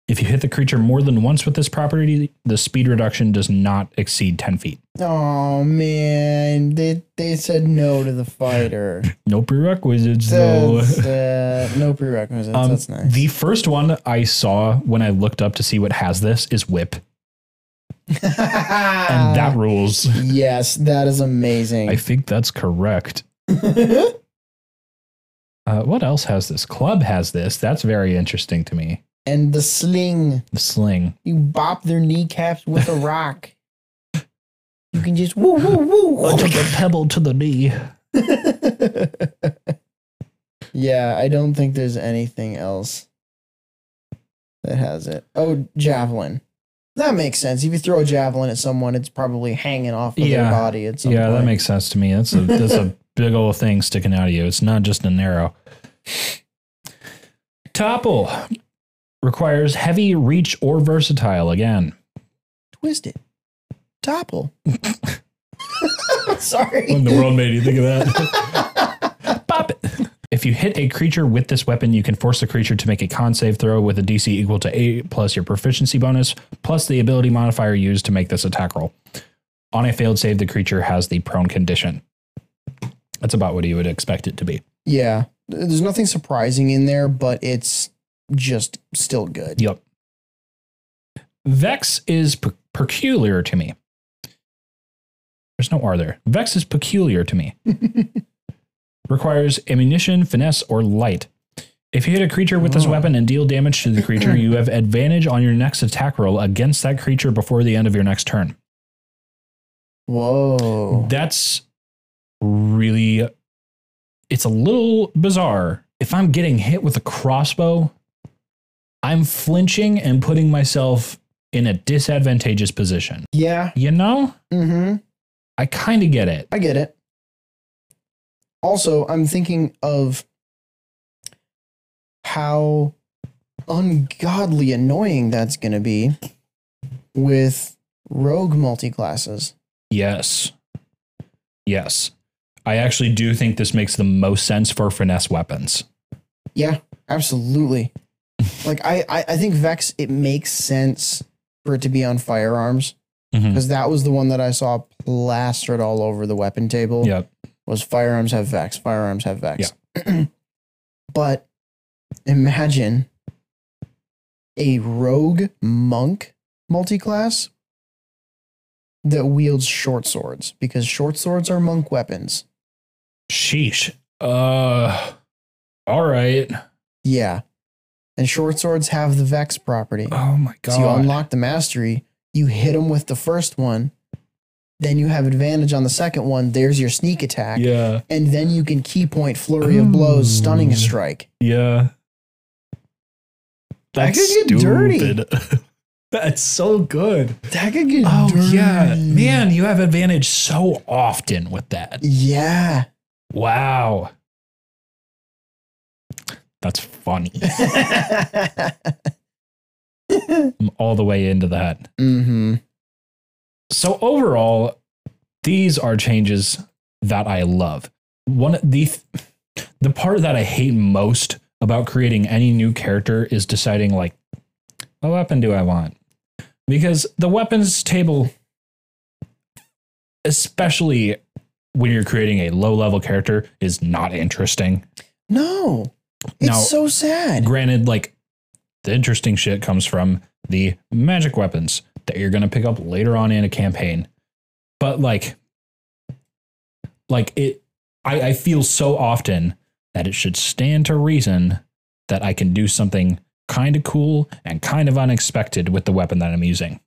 If you hit the creature more than once with this property, the speed reduction does not exceed 10 feet. Oh man, they they said no to the fighter. No prerequisites though. Uh, no prerequisites. Um, That's nice. The first one I saw when I looked up to see what has this is whip, and that rules. yes, that is amazing. I think that's correct. Uh, what else has this? Club has this. That's very interesting to me. and the sling, The sling. you bop their kneecaps with a rock. You can just woo woo woo. I took a pebble to the knee. yeah, I don't think there's anything else that has it. Oh, javelin. That makes sense. If you throw a javelin at someone, it's probably hanging off of Yeah. their body at some Yeah, that makes sense to me. That's a that's a big old thing sticking out of you. It's not just an arrow. Topple requires heavy reach or versatile again. twist it, topple. Sorry. What in the world made you think of that? If you hit a creature with this weapon, you can force the creature to make a con save throw with a DC equal to 8 plus your proficiency bonus, plus the ability modifier used to make this attack roll. On a failed save, the creature has the prone condition. That's about what you would expect it to be. Yeah, there's nothing surprising in there, but it's just still good. Yep. Vex is pe- peculiar to me. There's no R there. Vex is peculiar to me. Requires ammunition, finesse, or light. If you hit a creature with this Oh. weapon and deal damage to the creature, you have advantage on your next attack roll against that creature before the end of your next turn. Whoa. That's really it's a little bizarre. If I'm getting hit with a crossbow, I'm flinching and putting myself in a disadvantageous position. Yeah. You know? Mm-hmm. I kind of get it. I get it. Also, I'm thinking of how ungodly annoying that's going to be with rogue multi-classes. Yes. Yes. I actually do think this makes the most sense for finesse weapons. Yeah, absolutely. like I, I, I think Vex, it makes sense for it to be on firearms mm-hmm. because that was the one that I saw plastered all over the weapon table. Yep. Was firearms have Vex, firearms have Vex. but imagine a rogue monk multi-class that wields short swords because short swords are monk weapons. Sheesh. Uh all right. Yeah. And short swords have the Vex property. Oh my god. So you unlock the mastery, you hit them with the first one, then you have advantage on the second one. There's your sneak attack. Yeah. And then you can ki point flurry of blows, stunning Ooh. strike. Yeah. That That's could get dirty. stupid. That's so good. That could get Oh dirty. yeah, man, you have advantage so often with that. Yeah. Wow. That's funny. I'm all the way into that. mm-hmm. So overall, these are changes that I love. One the the part that I hate most about creating any new character is deciding like what weapon do I want? Because the weapons table especially when you're creating a low level character is not interesting. No. It's Now- so sad. Granted like the interesting shit comes from the magic weapons that you're going to pick up later on in a campaign. But like like it I, I feel so often that it should stand to reason that I can do something kind of cool and kind of unexpected with the weapon that I'm using.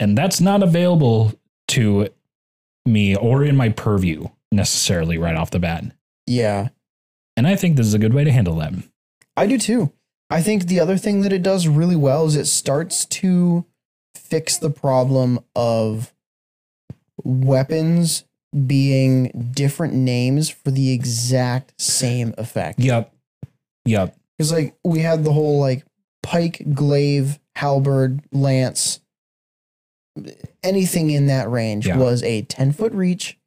And that's not available to me or in my purview necessarily right off the bat. Yeah. And I think this is a good way to handle that. I do too. I think the other thing that it does really well is it starts to fix the problem of weapons being different names for the exact same effect. Yep. Yep. Because like we had the whole like pike, glaive, halberd, lance, anything in that range Yeah. was a 10 foot reach,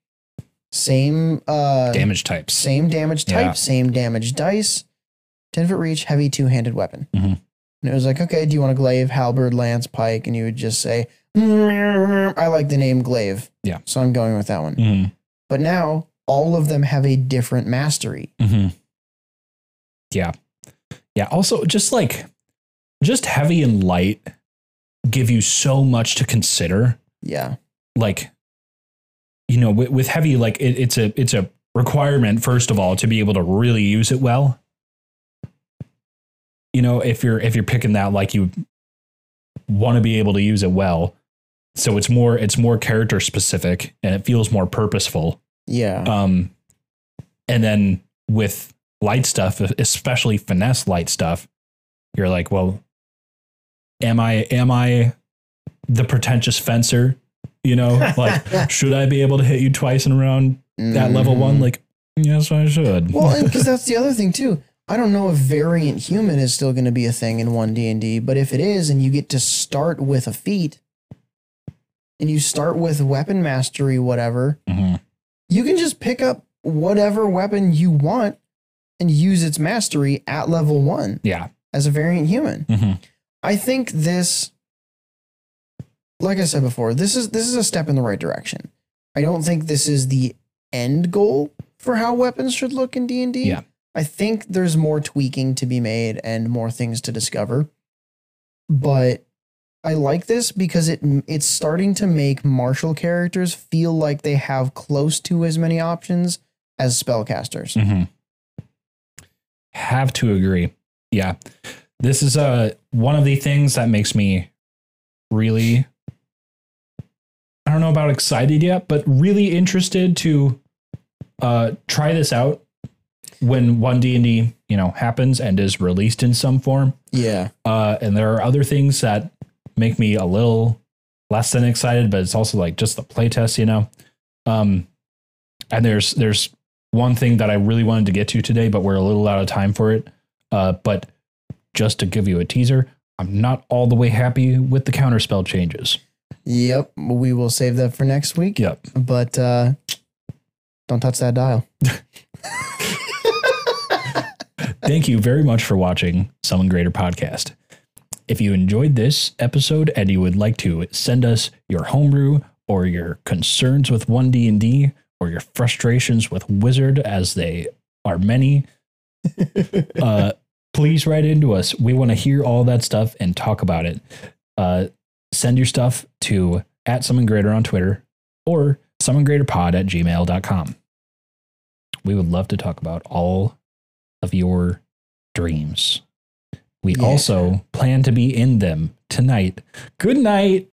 same uh Damage types. same damage type, Yeah. same damage dice, 10 foot reach, heavy two handed weapon. Mhm. And it was like, okay, do you want a glaive, halberd, lance, pike? And you would just say, I like the name glaive. Yeah. So I'm going with that one. Mm-hmm. But now all of them have a different mastery. Mm-hmm. Yeah. Yeah. Also, just like, just heavy and light give you so much to consider. Yeah. Like, you know, with, with heavy, like it, it's a it's a requirement first of all to be able to really use it well. You know, if you're if you're picking that like you want to be able to use it well, so it's more it's more character specific and it feels more purposeful. Yeah. Um, and then with light stuff, especially finesse light stuff, you're like, well, am I am I the pretentious fencer? You know, like should I be able to hit you twice in a round at level one? Mhm. Like, yes, I should. Well, because that's the other thing too. I don't know if variant human is still going to be a thing in one D and D, but if it is, and you get to start with a feat, and you start with weapon mastery, whatever, Mhm. you can just pick up whatever weapon you want and use its mastery at level one yeah. as a variant human. Mhm. I think this, like I said before, this is this is a step in the right direction. I don't think this is the end goal for how weapons should look in D and D. Yeah. I think there's more tweaking to be made and more things to discover. But I like this because it it's starting to make martial characters feel like they have close to as many options as spellcasters. Mhm. Have to agree. Yeah. This is uh, one of the things that makes me really, I don't know about excited yet, but really interested to uh, try this out when one D&D, you know, happens and is released in some form. Yeah. Uh, and there are other things that make me a little less than excited, but it's also like just the playtest, you know. Um, and there's there's one thing that I really wanted to get to today, but we're a little out of time for it. Uh, but just to give you a teaser, I'm not all the way happy with the counterspell changes. Yep. We will save that for next week. Yep. But uh, don't touch that dial. Thank you very much for watching Summon Greater Podcast. If you enjoyed this episode and you would like to send us your homebrew or your concerns with 1D&D or your frustrations with Wizard as they are many, uh, please write into us. We want to hear all that stuff and talk about it. Uh, send your stuff to at Summon Greater on Twitter or summongreaterpod at gmail.com. We would love to talk about all of your dreams. We Yeah. also plan to be in them tonight. Good night.